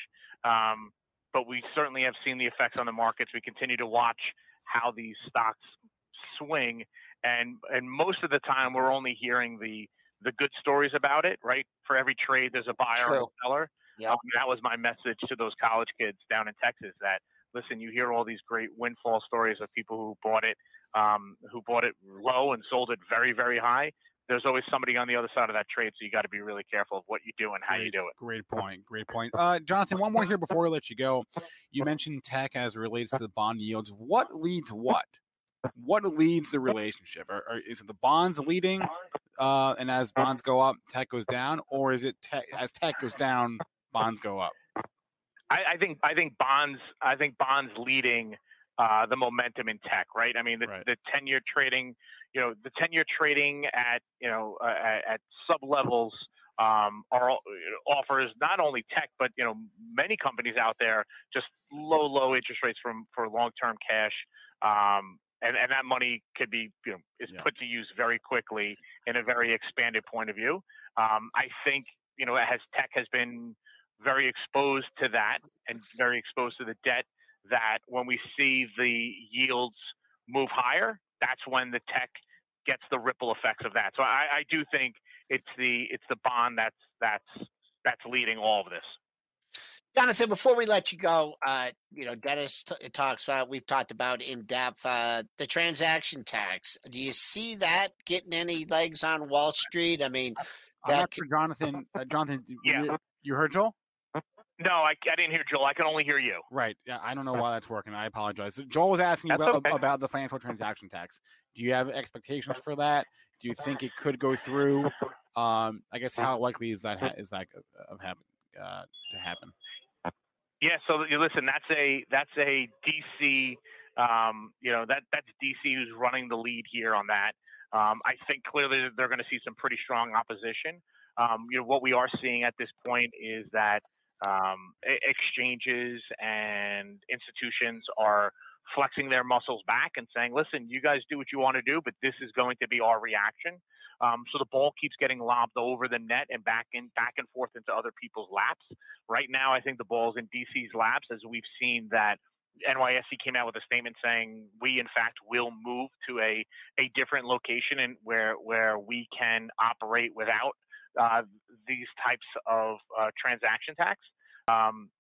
Um, but we certainly have seen the effects on the markets. We continue to watch how these stocks swing, and and most of the time we're only hearing the the good stories about it. Right, for every trade there's a buyer True. and a seller. Yep. Um, that was my message to those college kids down in Texas. That listen, you hear all these great windfall stories of people who bought it, um, who bought it low and sold it very, very high. There's always somebody on the other side of that trade, so you got to be really careful of what you do and how great, you do it. Great point. Great point. Uh, Jonathan, one more here before we let you go. You mentioned tech as relates to the bond yields. What leads what? What leads the relationship? Or, or is it the bonds leading, uh, and as bonds go up, tech goes down, or is it tech as tech goes down, bonds go up? I, I think I think bonds I think bonds leading uh, the momentum in tech, right? I mean, the, right. the 10 year trading, you know, the 10 year trading at, you know, uh, at, at sub levels um, are offers not only tech, but, you know, many companies out there just low, low interest rates from for long term cash. Um, and, and that money could be, you know, is yeah. put to use very quickly in a very expanded point of view. Um, I think, you know, as tech has been very exposed to that and very exposed to the debt that when we see the yields move higher, that's when the tech gets the ripple effects of that. So I, I do think it's the it's the bond that's that's that's leading all of this. Jonathan, before we let you go, uh, you know, Dennis t- talks about we've talked about in depth uh, the transaction tax. Do you see that getting any legs on Wall Street? I mean, I'm not Jonathan. Uh, Jonathan, (laughs) yeah. you, you heard Joel? No, I, I didn't hear Joel. I can only hear you. Right. Yeah, I don't know why that's working. I apologize. Joel was asking you about, okay. about the financial transaction tax. Do you have expectations for that? Do you think it could go through? Um, I guess how likely is that is that of happen uh, to happen? Yeah. So you listen. That's a that's a DC. Um, you know that that's DC who's running the lead here on that. Um, I think clearly they're going to see some pretty strong opposition. Um, you know what we are seeing at this point is that um, exchanges and institutions are flexing their muscles back and saying, listen, you guys do what you want to do, but this is going to be our reaction. Um, so the ball keeps getting lobbed over the net and back in back and forth into other people's laps. Right now, I think the ball's in DC's laps as we've seen that NYSE came out with a statement saying we in fact will move to a a different location and where where we can operate without uh, these types of uh, transaction tax. Um,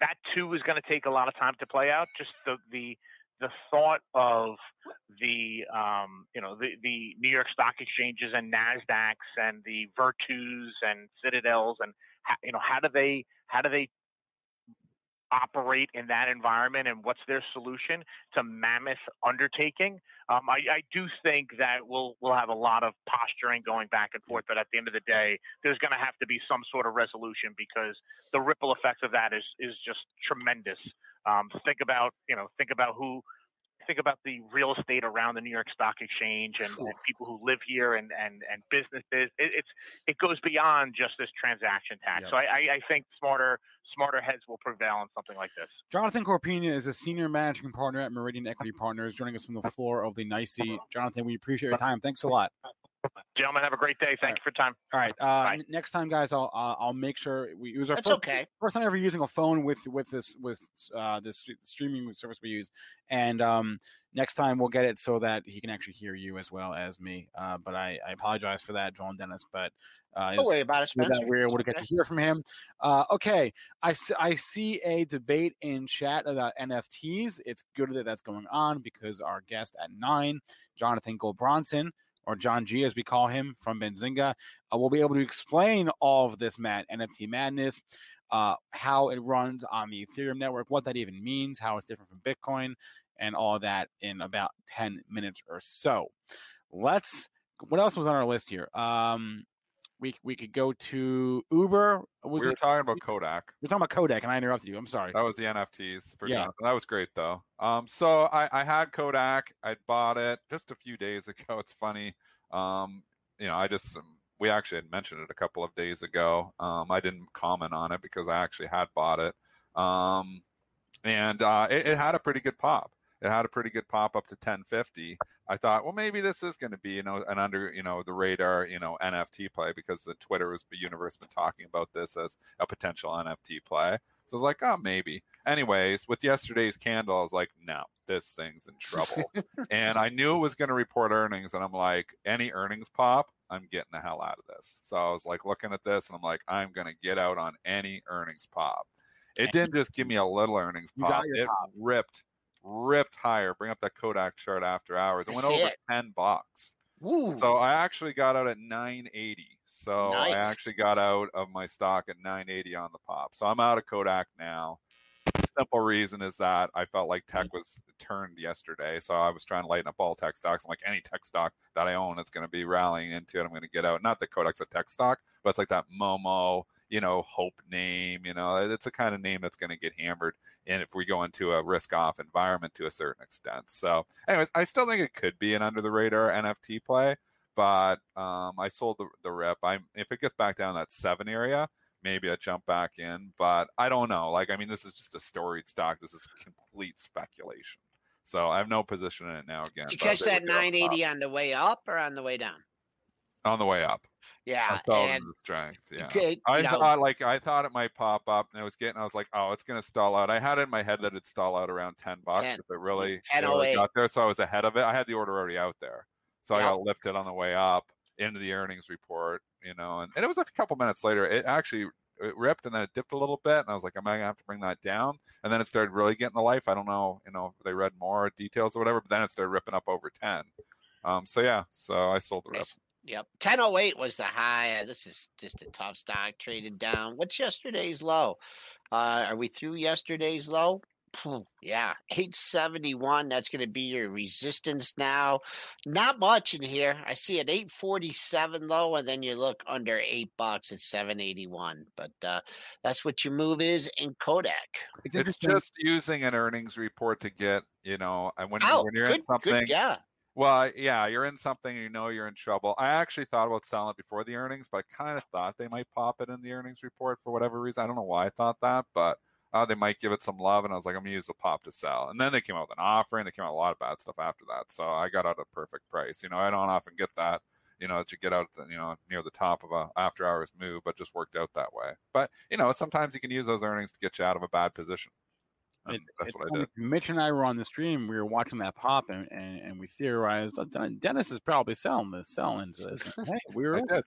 that too is going to take a lot of time to play out. Just the the the thought of the um, you know the, the New York Stock Exchanges and Nasdaqs and the Virtus and Citadels and you know how do they how do they operate in that environment and what's their solution to mammoth undertaking. Um, I, I, do think that we'll we'll have a lot of posturing going back and forth, but at the end of the day, there's going to have to be some sort of resolution because the ripple effects of that is is just tremendous. Um, think about you know think about who think about the real estate around the New York Stock Exchange and, and people who live here and and and businesses. It, it's it goes beyond just this transaction tax. Yep. So I, I, I think smarter smarter heads will prevail on something like this. Jonathan Corpina is a senior managing partner at Meridian Equity Partners, joining us from the floor of the NYSE. Jonathan, we appreciate your time. Thanks a lot. Gentlemen, have a great day. Thank you for your time. All right. Uh, n- next time, guys, I'll uh, I'll make sure we use our That's first, okay. first time ever using a phone with with this with uh, this streaming service we use, and um, next time we'll get it so that he can actually hear you as well as me. Uh, but I, I apologize for that, Joel and Dennis. But uh, don't worry about it. Spencer. That we're able to get to hear from him. Uh, okay, I I see a debate in chat about NFTs. It's good that that's going on because our guest at nine, Jonathan Goldbronson or John G, as we call him from Benzinga, uh, will be able to explain all of this, Matt, NFT madness, uh, how it runs on the Ethereum network, what that even means, how it's different from Bitcoin, and all that in about 10 minutes or so. Let's, what else was on our list here? Um, we we could go to Uber. Was we were it? talking about Kodak. We are talking about Kodak, and I interrupted you. I'm sorry. That was the NFTs for yeah. Jonathan. That was great though. Um, so I I had Kodak. I bought it just a few days (laughs) ago. It's funny. Um, you know, I just um, we actually had mentioned it a couple of days ago. Um, I didn't comment on it because I actually had bought it. Um, and uh, it, it had a pretty good pop it had a pretty good pop up to 1050 i thought well maybe this is going to be you know an under you know the radar you know nft play because the twitter was the universe been talking about this as a potential nft play. So i was like oh maybe. Anyways with yesterday's candle i was like no this thing's in trouble. (laughs) And i knew it was going to report earnings and i'm like any earnings pop i'm getting the hell out of this. So i was like looking at this and i'm like i'm going to get out on any earnings pop. It didn't just give me a little earnings pop it pop. ripped ripped higher. Bring up that Kodak chart after hours. It went over it. 10 bucks. Ooh. So I actually got out at 980. So nice. I actually got out of my stock at 980 on the pop. So I'm out of Kodak now. The simple reason is that I felt like tech mm. was turned yesterday. So I was trying to lighten up all tech stocks. I'm like, any tech stock that I own, it's going to be rallying into it. I'm going to get out. Not that Kodak's a tech stock, but it's like that Momo, you know, hope name. You know, it's a kind of name that's going to get hammered. And if we go into a risk off environment to a certain extent. So, anyways, I still think it could be an under the radar NFT play, but um, I sold the, the rip. I'm if it gets back down that seven area, maybe I jump back in, but I don't know. Like, I mean, this is just a storied stock. This is complete speculation. So I have no position in it now. Again, did you catch that 980 on the way up or on the way down? On the way up. Yeah, I and strength. Yeah, I know, thought like I thought it might pop up, and I was getting. I was like, oh, it's gonna stall out. I had it in my head that it'd stall out around ten bucks 10, if it really, really got there. So I was ahead of it. I had the order already out there, so. I got lifted on the way up into the earnings report. You know, and, and it was a couple minutes later. It actually it ripped and then it dipped a little bit, and I was like, am I gonna have to bring that down? And then it started really getting the life. I don't know, you know, if they read more details or whatever, but then it started ripping up over ten. Um, so yeah, so I sold the rip. Yep. 1008 was the high. Uh, this is just a tough stock traded down. What's yesterday's low? Uh, are we through yesterday's low? Yeah, 871. That's going to be your resistance now. Not much in here. I see an 847 low, and then you look under eight bucks at 781. But uh, that's what your move is in Kodak. It's, it's just using an earnings report to get, you know, and when, oh, when you're good, in something, good, yeah. Well, yeah, you're in something, you know you're in trouble. I actually thought about selling it before the earnings, but I kind of thought they might pop it in the earnings report for whatever reason. I don't know why I thought that, but uh, they might give it some love. And I was like, I'm gonna use the pop to sell. And then they came out with an offering. they came out with a lot of bad stuff after that. So I got out at a perfect price. You know, I don't often get that. You know, to get out, the, you know, near the top of a after hours move, but just worked out that way. But you know, sometimes you can use those earnings to get you out of a bad position. It, that's what I did. Mitch and I were on the stream. We were watching that pop, and, and, and we theorized Dennis is probably selling this, selling to this. hey, we (laughs) were I did.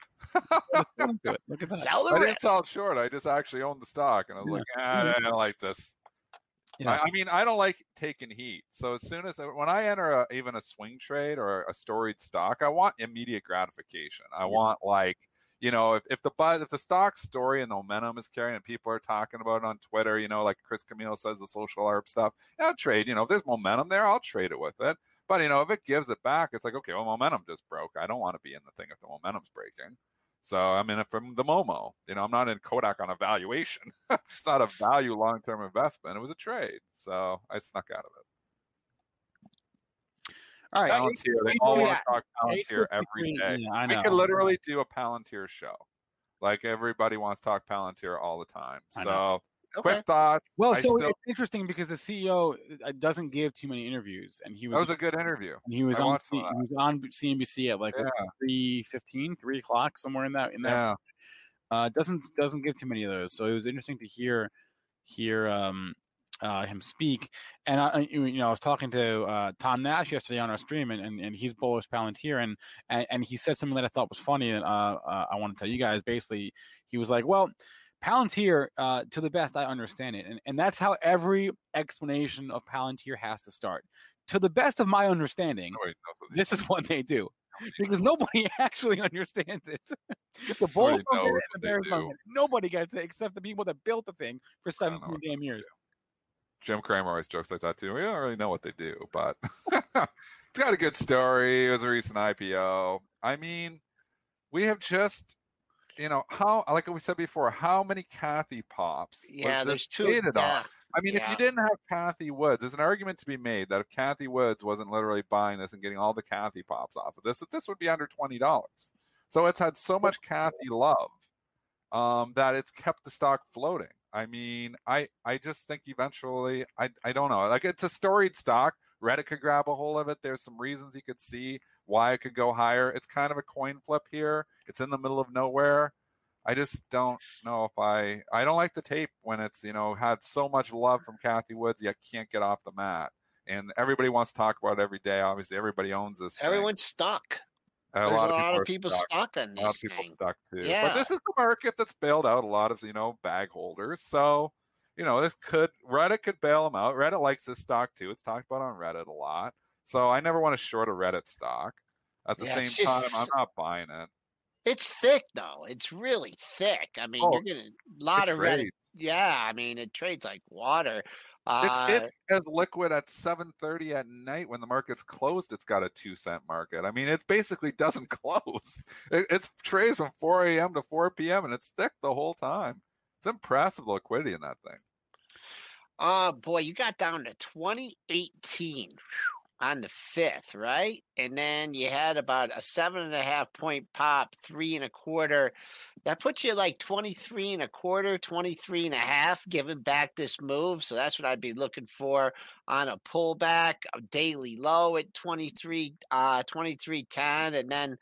(laughs) Look at that. Sell I didn't sell short. I just actually owned the stock, and I was yeah. like, ah, I don't like this. Yeah. I, I, mean, I don't like taking heat. So as soon as when I enter a, even a swing trade or a storied stock, I want immediate gratification. I yeah. want like you know, if, if the if the stock story and the momentum is carrying and people are talking about it on Twitter, you know, like Chris Camillo says the social ARB stuff, I'll trade. You know, if there's momentum there, I'll trade it with it. But you know, if it gives it back, it's like, okay, well, momentum just broke. I don't want to be in the thing if the momentum's breaking. So I'm in it from the Momo. You know, I'm not in Kodak on a valuation. (laughs) it's not a value long term investment. It was a trade. So I snuck out of it. All right, Palantir. They all want to talk Palantir every day. Yeah, we could literally do a Palantir show. Like everybody wants to talk Palantir all the time. So okay. quick thoughts. Well, so still... it's interesting because the CEO uh, doesn't give too many interviews, and he was. That was a good interview. He was I on. C- he was on CNBC at like yeah. 3 3 o'clock somewhere in that in that. Yeah. Uh, doesn't doesn't give too many of those, so it was interesting to hear hear um uh, him speak. And I, you know, I was talking to uh, Tom Nash yesterday on our stream, and, and, and he's bullish Palantir, and, and, and he said something that I thought was funny, and uh, uh I want to tell you guys. Basically, he was like, "Well, Palantir, uh, to the best I understand it, and and that's how every explanation of Palantir has to start. To the best of my understanding, this is (laughs) what they do. because nobody (laughs) actually understands it. the Bulls don't get it, the Bears do. don't get it. Nobody gets it except the people that built the thing for 17 damn years. Jim Cramer always jokes like that too. We don't really know what they do, but (laughs) it's got a good story. It was a recent IPO. I mean, we have just, you know, how like we said before, how many Cathie pops? Yeah, there's two. Yeah. I mean, yeah. if you didn't have Cathie Woods, there's an argument to be made that if Cathie Woods wasn't literally buying this and getting all the Cathie pops off of this, that this would be under twenty dollars. So it's had so much Cathie love um, that it's kept the stock floating. I mean, I I just think eventually, I I don't know, like it's a storied stock. Reddit could grab a hold of it. There's some reasons you could see why it could go higher. It's kind of a coin flip here. It's in the middle of nowhere. I just don't know if I I don't like the tape when it's you know had so much love from Cathie Woods yet can't get off the mat, and everybody wants to talk about it every day. Obviously, everybody owns this. Everyone's thing. stuck. Uh, a There's lot, a lot of people, stuck. stuck on this. A lot of people thing. stuck too. Yeah. But this is the market that's bailed out a lot of you know bag holders. So you know this could Reddit could bail them out. Reddit likes this stock too. It's talked about on Reddit a lot. So I never want to short a Reddit stock. At the yeah, same time, I'm not buying it. It's thick though. It's really thick. I mean, oh, you're getting a lot of Reddit. Yeah, I mean, it trades like water. Uh, it's, it's as liquid at 7:30 at night when the market's closed. It's got a two cent market. I mean, it basically (laughs) doesn't close. It, it's trades from 4 a.m. to 4 p.m. and it's thick the whole time. It's impressive liquidity in that thing. Oh boy, you got down to 2018 on the fifth, right? And then you had about a seven and a half point pop, three and a quarter. That puts you like 23 and a quarter, 23 and a half, giving back this move. So that's what I'd be looking for on a pullback, a daily low at 23, uh, 2310. And then,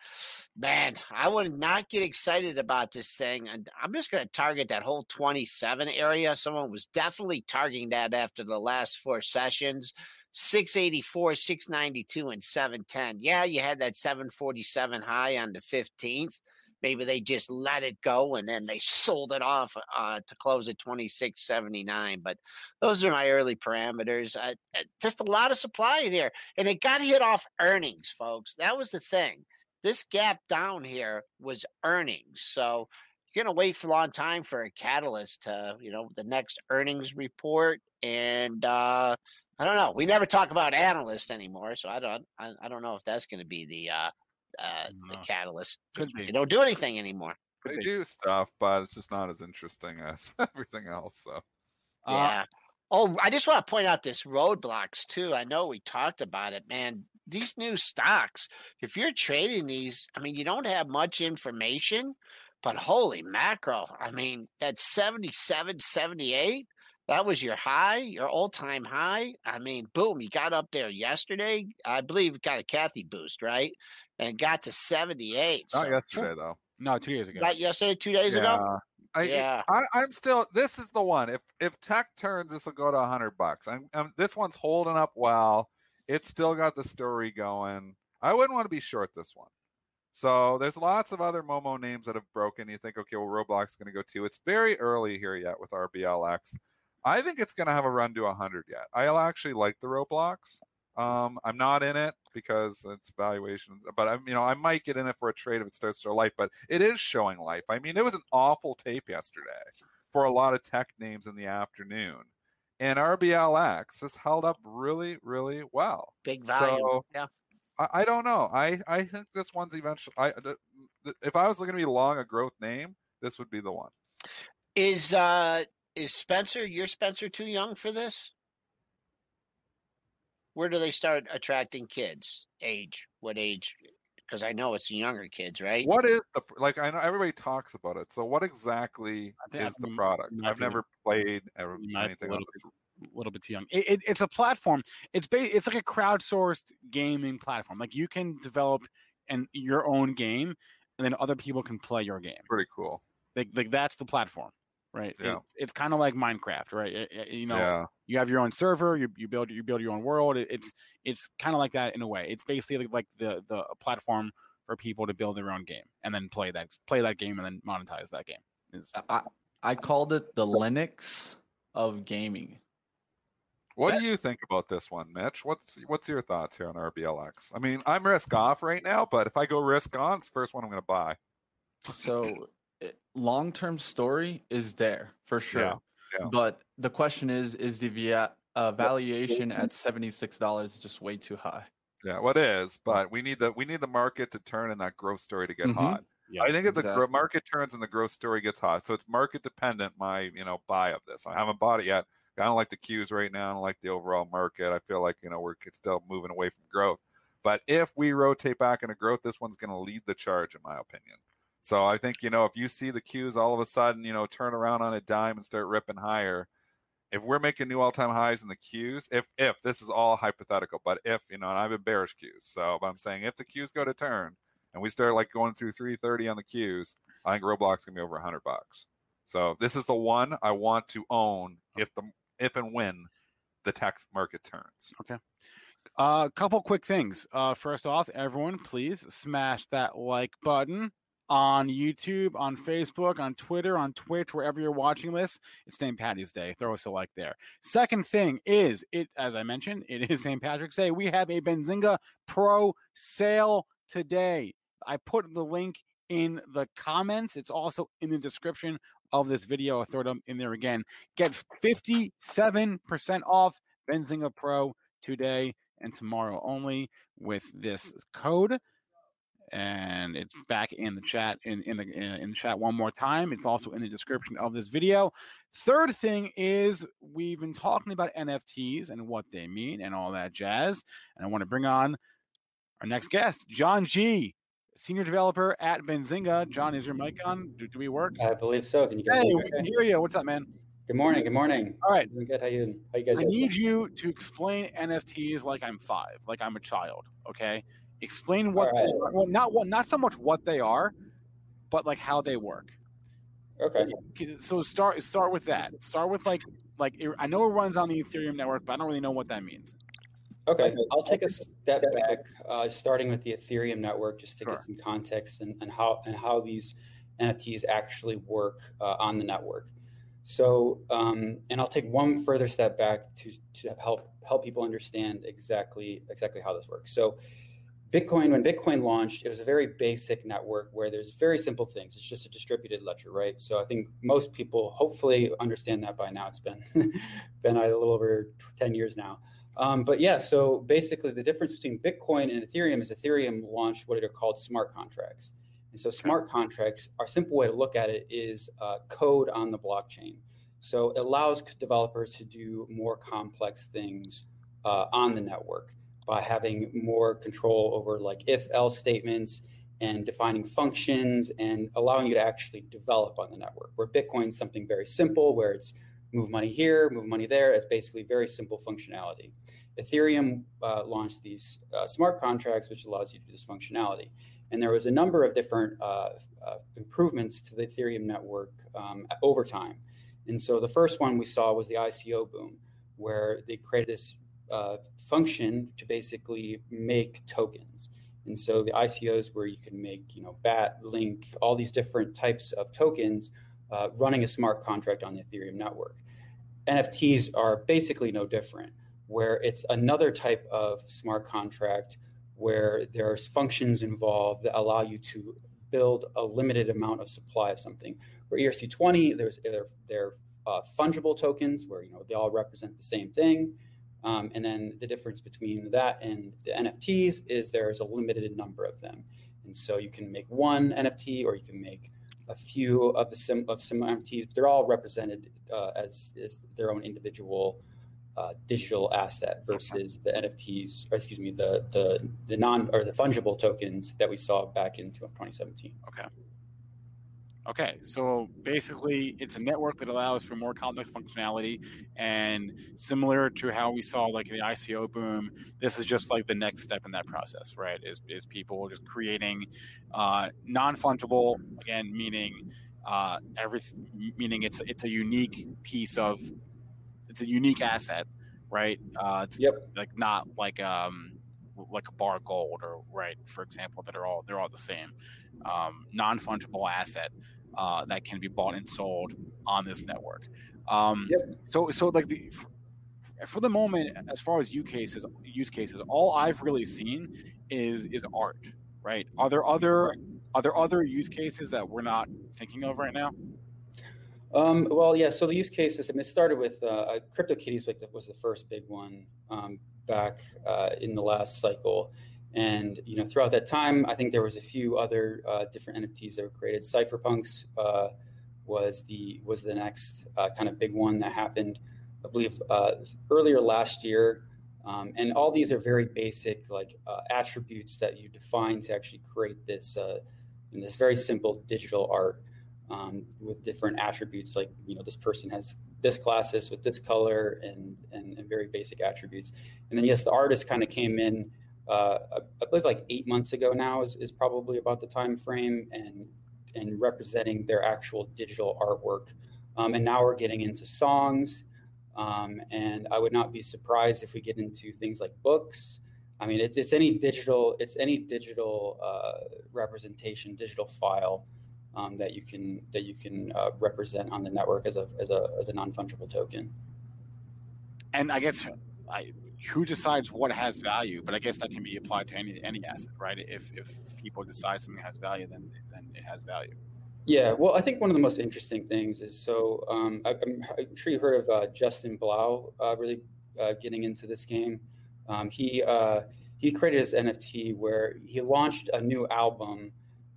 man, I would not get excited about this thing. And I'm just going to target that whole 27 area. Someone was definitely targeting that after the last four sessions. 684, 692, and 710. Yeah, you had that 747 high on the 15th. Maybe they just let it go and then they sold it off uh, to close at 2679. But those are my early parameters. Uh, just a lot of supply there. And it got hit off earnings, folks. That was the thing. This gap down here was earnings. So you're going to wait for a long time for a catalyst to, you know, the next earnings report. And, uh, I don't know. We never talk about analysts anymore, so I don't. I, I don't know if that's going to be the uh, uh, the catalyst. They don't do anything anymore. They do stuff, but it's just not as interesting as (laughs) everything else. So, yeah. Uh, oh, I just want to point out this Roblox too. I know we talked about it, man. These new stocks, if you're trading these, I mean, you don't have much information, but holy mackerel. I mean, at 77, 78, that was your high, your all time high. I mean, boom, you got up there yesterday. I believe got a Cathie boost, right? And got to 78. Not so, yesterday, though. No, two days ago. Not yesterday, two days yeah. ago? I, yeah, I, am still. This is the one. If if tech turns, this will go to hundred bucks. I'm, I'm, This one's holding up well. It's still got the story going. I wouldn't want to be short this one. So there's lots of other Momo names that have broken. You think, okay, well, Roblox is going to go too. It's very early here yet with RBLX. I think it's going to have a run to 100 yet. I'll actually like the Roblox. Um, I'm not in it because it's valuations, but I'm, you know, I might get in it for a trade if it starts to show life. But it is showing life. I mean, it was an awful tape yesterday for a lot of tech names in the afternoon, and RBLX has held up really, really well. Big value. So, yeah. I, I, don't know. I I think this one's eventually. I the, the, if I was going to be long a growth name, this would be the one. Is uh is Spencer, your Spencer too young for this? Where do they start attracting kids? Age? What age? Because I know it's the younger kids, right? What is the like? I know everybody talks about it. So what exactly is the product? I've never played anything. A little, bit, little bit too young. It, it, it's a platform. It's ba- It's like a crowdsourced gaming platform. Like you can develop and your own game, and then other people can play your game. Pretty cool. Like, like that's the platform right? Yeah. It, it's kind of like Minecraft, right? It, it, you know, yeah. you have your own server, you, you build you build your own world. it's it's kind of like that in a way. It's basically like the the platform for people to build their own game and then play that play that game and then monetize that game. Is I I called it the Linux of gaming. What do you think about this one, Mitch? What's what's your thoughts here on RBLX? I mean, I'm risk off right now, but if I go risk on, it's the first one I'm going to buy. So, long term story is there for sure. Yeah, yeah. But the question is, is the via, uh, valuation at (laughs) seventy six dollars just way too high? Yeah, what well, is? But we need the we need the market to turn and that growth story to get mm-hmm. hot. Yeah, I think if exactly. the market turns and the growth story gets hot, so it's market dependent. My you know buy of this, I haven't bought it yet. I don't like the Qs right now. I don't like the overall market. I feel like you know we're still moving away from growth. But if we rotate back into growth, this one's going to lead the charge, in my opinion. So I think you know if you see the Qs all of a sudden you know turn around on a dime and start ripping higher, if we're making new all-time highs in the Qs, if if this is all hypothetical, but if you know, and I've been bearish Qs, so I'm saying if the Qs go to turn and we start like going through 330 on the Qs, I think Roblox gonna be over 100 bucks. So this is the one I want to own if the if and when the tech market turns. Okay. A uh, couple quick things. Uh, first off, everyone, please smash that like button on YouTube, on Facebook, on Twitter, on Twitch, wherever you're watching this. It's St. Patty's Day. Throw us a like there. Second thing is it, as I mentioned, it is St. Patrick's Day. We have a Benzinga Pro sale today. I put the link in the comments. It's also in the description of this video. I'll throw up in there again. Get 57% off Benzinga Pro today and tomorrow only with this code. And it's back in the chat in, in the in the chat one more time. It's also in the description of this video. Third thing is we've been talking about NFTs and what they mean and all that jazz. And I want to bring on our next guest, John G senior developer at Benzinga. John, is your mic on? Do, do we work? I believe so. Can you guys hey, we can hear you. What's up, man? Good morning. Good morning. All right. Good. How you? How you guys? I need you to explain NFTs like I'm five, like I'm a child. Okay. Explain what, right. they, well, not what, not so much what they are, but like how they work. Okay. So start start with that. Start with like like I know it runs on the Ethereum network, but I don't really know what that means. Okay, I'll take a step back, uh, starting with the Ethereum network, just to sure. get some context and, and how and how these NFTs actually work uh, on the network. So, um, and I'll take one further step back to, to help help people understand exactly exactly how this works. So, Bitcoin, when Bitcoin launched, it was a very basic network where there's very simple things. It's just a distributed ledger, right? So I think most people hopefully understand that by now. It's been (laughs) been a little over 10 years now. Um, but yeah, so basically the difference between Bitcoin and Ethereum is Ethereum launched what are called smart contracts. And so smart contracts, our simple way to look at it is uh, code on the blockchain. So it allows developers to do more complex things uh, on the network by having more control over like if else statements and defining functions and allowing you to actually develop on the network. Where Bitcoin is something very simple, where it's move money here, move money there. It's basically very simple functionality. Ethereum uh, launched these uh, smart contracts, which allows you to do this functionality. And there was a number of different uh, uh improvements to the Ethereum network um, over time. And so the first one we saw was the ICO boom, where they created this uh, function to basically make tokens. And so the ICOs where you can make, you know, BAT, Link, all these different types of tokens uh, running a smart contract on the Ethereum network. NFTs are basically no different, where it's another type of smart contract where there's functions involved that allow you to build a limited amount of supply of something. For ERC20, there's they're uh, fungible tokens where you know they all represent the same thing. Um, and then the difference between that and the NFTs is there's a limited number of them. And so you can make one NFT or you can make a few of the sim of some NFTs. They're all represented uh, as, as their own individual uh, digital asset versus the NFTs, or excuse me, the the the non or the fungible tokens that we saw back in 2017. Okay. Okay, so basically, it's a network that allows for more complex functionality, and similar to how we saw like the ICO boom, this is just like the next step in that process, right? Is is people just creating uh, non fungible again, meaning uh, everything, meaning it's it's a unique piece of it's a unique asset, right? Uh, it's yep. like not like um like a bar gold or right, for example, that are all they're all the same. Um, non fungible asset uh, that can be bought and sold on this network. Um, yep. So, so like the for the moment, as far as use cases, use cases, all I've really seen is is art. Right? Are there other are there other use cases that we're not thinking of right now? Um, well, yeah. So the use cases. I mean, it started with uh, uh CryptoKitties like was the first big one um, back uh, in the last cycle, and you know throughout that time, I think there was a few other uh, different NFTs that were created. Cypherpunks uh, was the was the next uh, kind of big one that happened, I believe, earlier last year. Um, and all these are very basic, like attributes that you define to actually create this in this very simple digital art um, with different attributes like you know this person has this classes with this color and, and, and very basic attributes and then yes the artist kind of came in uh, I believe like eight months ago now is, is probably about the time frame and and representing their actual digital artwork. Um, and now we're getting into songs. Um, and I would not be surprised if we get into things like books. I mean it's, it's any digital it's any digital uh, representation digital file um, that you can that you can uh, represent on the network as a as a as a non fungible token. And I guess I, who decides what has value? But I guess that can be applied to any any asset, right? If if people decide something has value, then then it has value. Yeah, well, I think one of the most interesting things is so um, I, am sure you heard of uh, Justin Blau uh, really uh, getting into this game. Um, he uh, he created his NFT where he launched a new album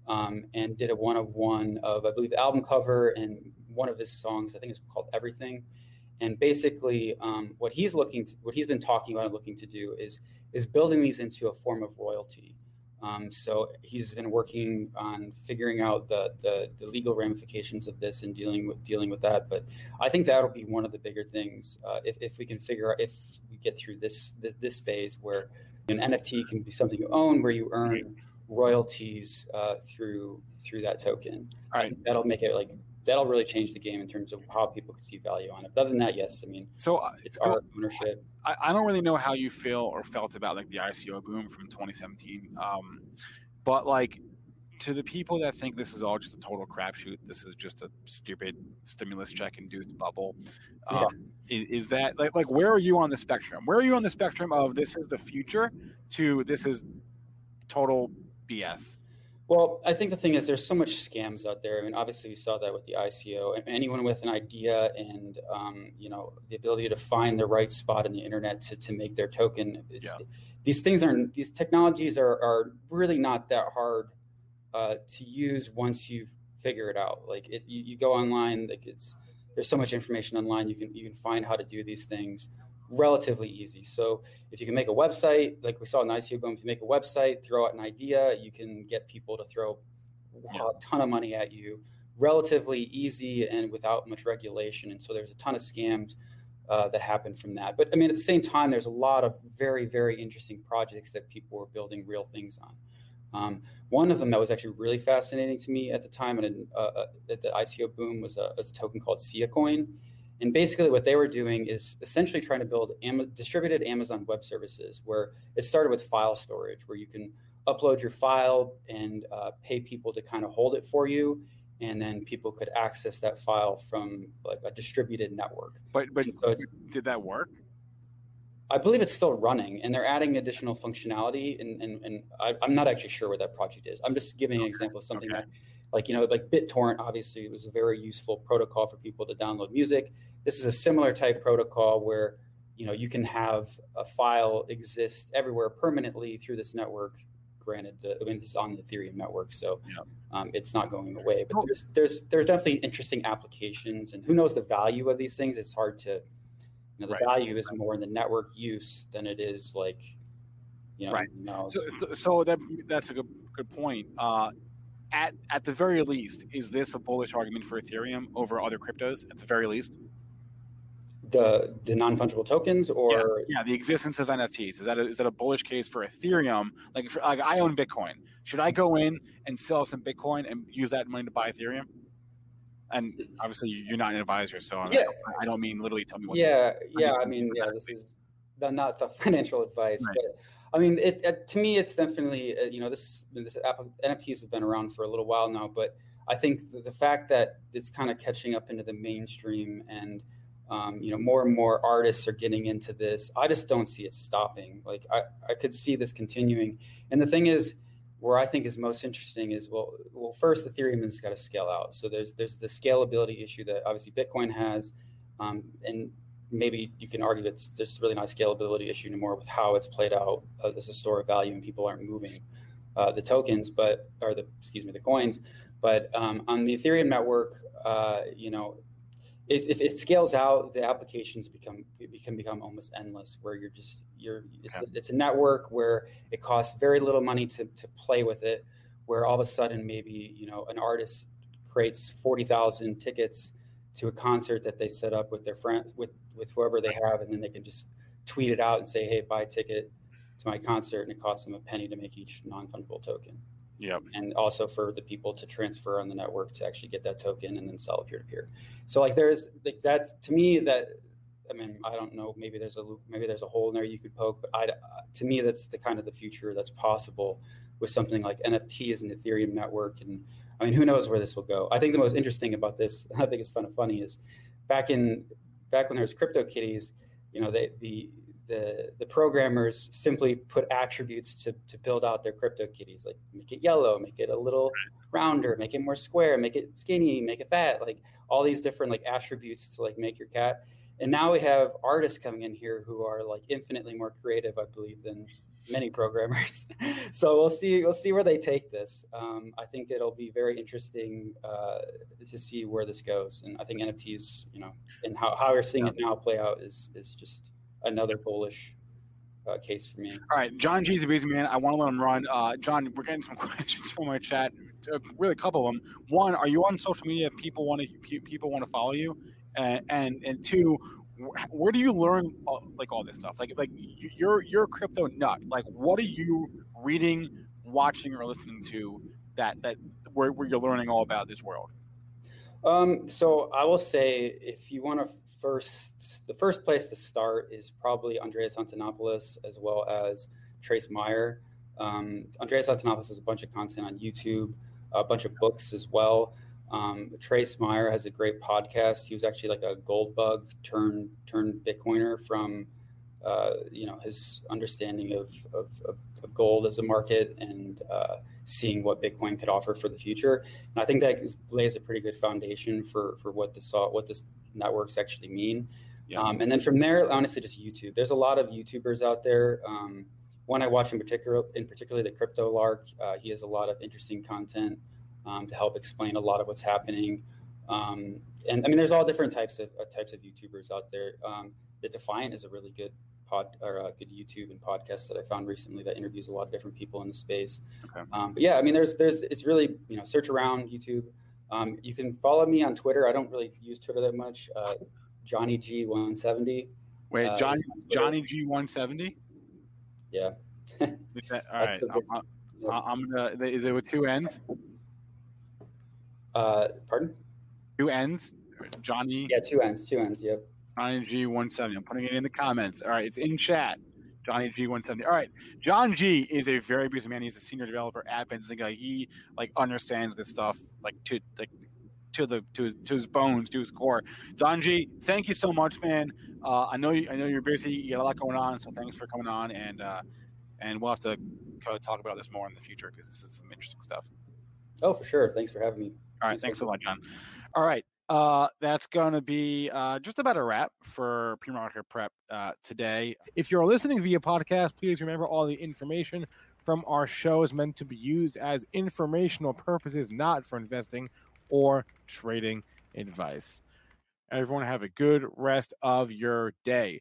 um, and did a one of one of I believe the album cover and one of his songs. I think it's called Everything. And basically, um, what he's looking, to, what he's been talking about and looking to do is is building these into a form of royalty. Um, so he's been working on figuring out the, the, the legal ramifications of this and dealing with dealing with that. But I think that'll be one of the bigger things uh, if, if we can figure out if we get through this this phase where an NFT can be something you own, where you earn royalties uh, through through that token. All right, that'll make it like that'll really change the game in terms of how people can see value on it. But other than that, yes, I mean, so uh, it's so our ownership. I, I, don't really know how you feel or felt about like the ICO boom from 2017, um, but like to the people that think this is all just a total crapshoot, this is just a stupid stimulus check induced bubble. Um, yeah. is, is, that like like where are you on the spectrum? Where are you on the spectrum of this is the future to this is total BS? Well, I think the thing is, there's so much scams out there. I mean, obviously, we saw that with the ICO. And anyone with an idea and um, you know the ability to find the right spot in the internet to, to make their token, yeah. these things aren't. These technologies are are really not that hard uh, to use once you figure it out. Like it, you, you go online, like it's there's so much information online. You can you can find how to do these things relatively easy. So if you can make a website, like we saw in ICO Boom, if you make a website, throw out an idea, you can get people to throw a ton of money at you relatively easy and without much regulation. And so there's a ton of scams uh, that happen from that. But I mean, at the same time, there's a lot of very, very interesting projects that people were building real things on. Um, one of them that was actually really fascinating to me at the time and uh, uh, at the ICO boom was a, was a token called SiaCoin. And basically, what they were doing is essentially trying to build Am- distributed Amazon Web Services, where it started with file storage, where you can upload your file and uh, pay people to kind of hold it for you, and then people could access that file from like a distributed network. But but so did that work? I believe it's still running, and they're adding additional functionality. And and, and I, am not actually sure what that project is. I'm just giving an example of something okay. that like you know like bittorrent obviously it was a very useful protocol for people to download music this is a similar type protocol where you know you can have a file exist everywhere permanently through this network granted i mean this is on the ethereum network so yeah. um, it's not going away but there's, there's there's definitely interesting applications and who knows the value of these things it's hard to you know the right. value is more in the network use than it is like you know, right so, so, so that that's a good good point uh, at at the very least, is this a bullish argument for Ethereum over other cryptos? At the very least, the the non fungible tokens, or yeah, yeah, the existence of NFTs is that a, is that a bullish case for Ethereum? Like, for, like I own Bitcoin, should I go in and sell some Bitcoin and use that money to buy Ethereum? And obviously, you're not an advisor, so yeah. I, don't mean literally tell me what. Yeah, yeah. I mean, yeah. This is not the (laughs) financial advice, right. but I mean, it, it, to me, it's definitely uh, you know this this NFTs have been around for a little while now, but I think the, the fact that it's kind of catching up into the mainstream and Um, you know, more and more artists are getting into this. I just don't see it stopping. Like I, I could see this continuing. And the thing is, where I think is most interesting is well, well, first Ethereum has got to scale out. So there's there's the scalability issue that obviously Bitcoin has, um, and maybe you can argue that there's really not a scalability issue anymore with how it's played out uh, as a store of value and people aren't moving uh, the tokens, but or the excuse me the coins. But um, on the Ethereum network, uh, you know, if, it scales out, the applications become can become almost endless. Where you're just you're it's, yeah. a, it's a network where it costs very little money to to play with it. Where all of a sudden maybe you know an artist creates forty thousand tickets to a concert that they set up with their friends with with whoever they have, and then they can just tweet it out and say, "Hey, buy a ticket to my concert," and it costs them a penny to make each non-fungible token. Yeah. And also for the people to transfer on the network to actually get that token and then sell it peer to peer. So like there's like that to me that I mean I don't know maybe there's a loop maybe there's a hole in there you could poke but I to me that's the kind of the future that's possible with something like NFTs and Ethereum network and I mean who knows where this will go. I think the most interesting about this (laughs) I think it's kind of funny is back in back when there was crypto kitties you know they the the the programmers simply put attributes to to build out their crypto kitties like make it yellow make it a little rounder make it more square make it skinny make it fat like all these different like attributes to like make your cat. And now we have artists coming in here who are like infinitely more creative i believe than many programmers. (laughs) So we'll see we'll see where they take this. Um, i think it'll be very interesting uh, to see where this goes. And i think nfts you know and how, how we're seeing it now play out is is just another bullish uh, case for me. All right, John G's a busy man. I want to let him run. Uh, John, we're getting some (laughs) questions from my chat. Uh, really, a couple of them. One, are you on social media? People want to people want to follow you, and and, and two, where do you learn all, like all this stuff? Like like you're you're a crypto nut. Like what are you reading, watching, or listening to that that where, where you're learning all about this world? Um, so I will say if you want to first the first place to start is probably Andreas Antonopoulos as well as Trace Mayer. Um, Andreas Antonopoulos has a bunch of content on YouTube, a bunch of books as well. Um, Trace Mayer has a great podcast. He was actually like a gold bug turned turned Bitcoiner from uh, you know his understanding of, of, of, gold as a market and uh, seeing what Bitcoin could offer for the future. And I think that lays a pretty good foundation for for what this what this networks actually mean. Yeah. Um, and then from there, honestly, just YouTube. There's a lot of YouTubers out there. Um, one I watch in particular, in particular, the Crypto Lark. Uh, he has a lot of interesting content um, to help explain a lot of what's happening. Um, and I mean, there's all different types of uh, types of YouTubers out there. Um, the Defiant is a really good pod or a good YouTube and podcast that I found recently that interviews a lot of different people in the space. Okay. Um, but yeah, I mean, there's there's it's really you know search around YouTube. Um, you can follow me on Twitter. I don't really use Twitter that much. Uh, Johnny G one seventy. Wait, uh, Johnny Johnny G one seventy. Yeah. (laughs) all right. I'm, I'm, I'm, gonna. Is it with two ends? Uh, pardon. Two ends. Johnny. Yeah, two ends. Two ends. Yep. Johnny G one seventy. I'm putting it in the comments. All right, it's in chat. Johnny G one seventy. All right, John G is a very busy man. He's a senior developer at Benzinga. He like understands this stuff like to like to the to his, to his bones, to his core. John G, thank you so much, man. Uh, I know you, I know you're busy. You got a lot going on, so thanks for coming on, and uh, and we'll have to talk about this more in the future because this is some interesting stuff. Oh, for sure. Thanks for having me. All right, thanks so much, John. All right, uh, that's going to be uh, just about a wrap for pre-market prep uh, today. If you're listening via podcast, please remember all the information from our show is meant to be used as informational purposes, not for investing or trading advice. Everyone have a good rest of your day.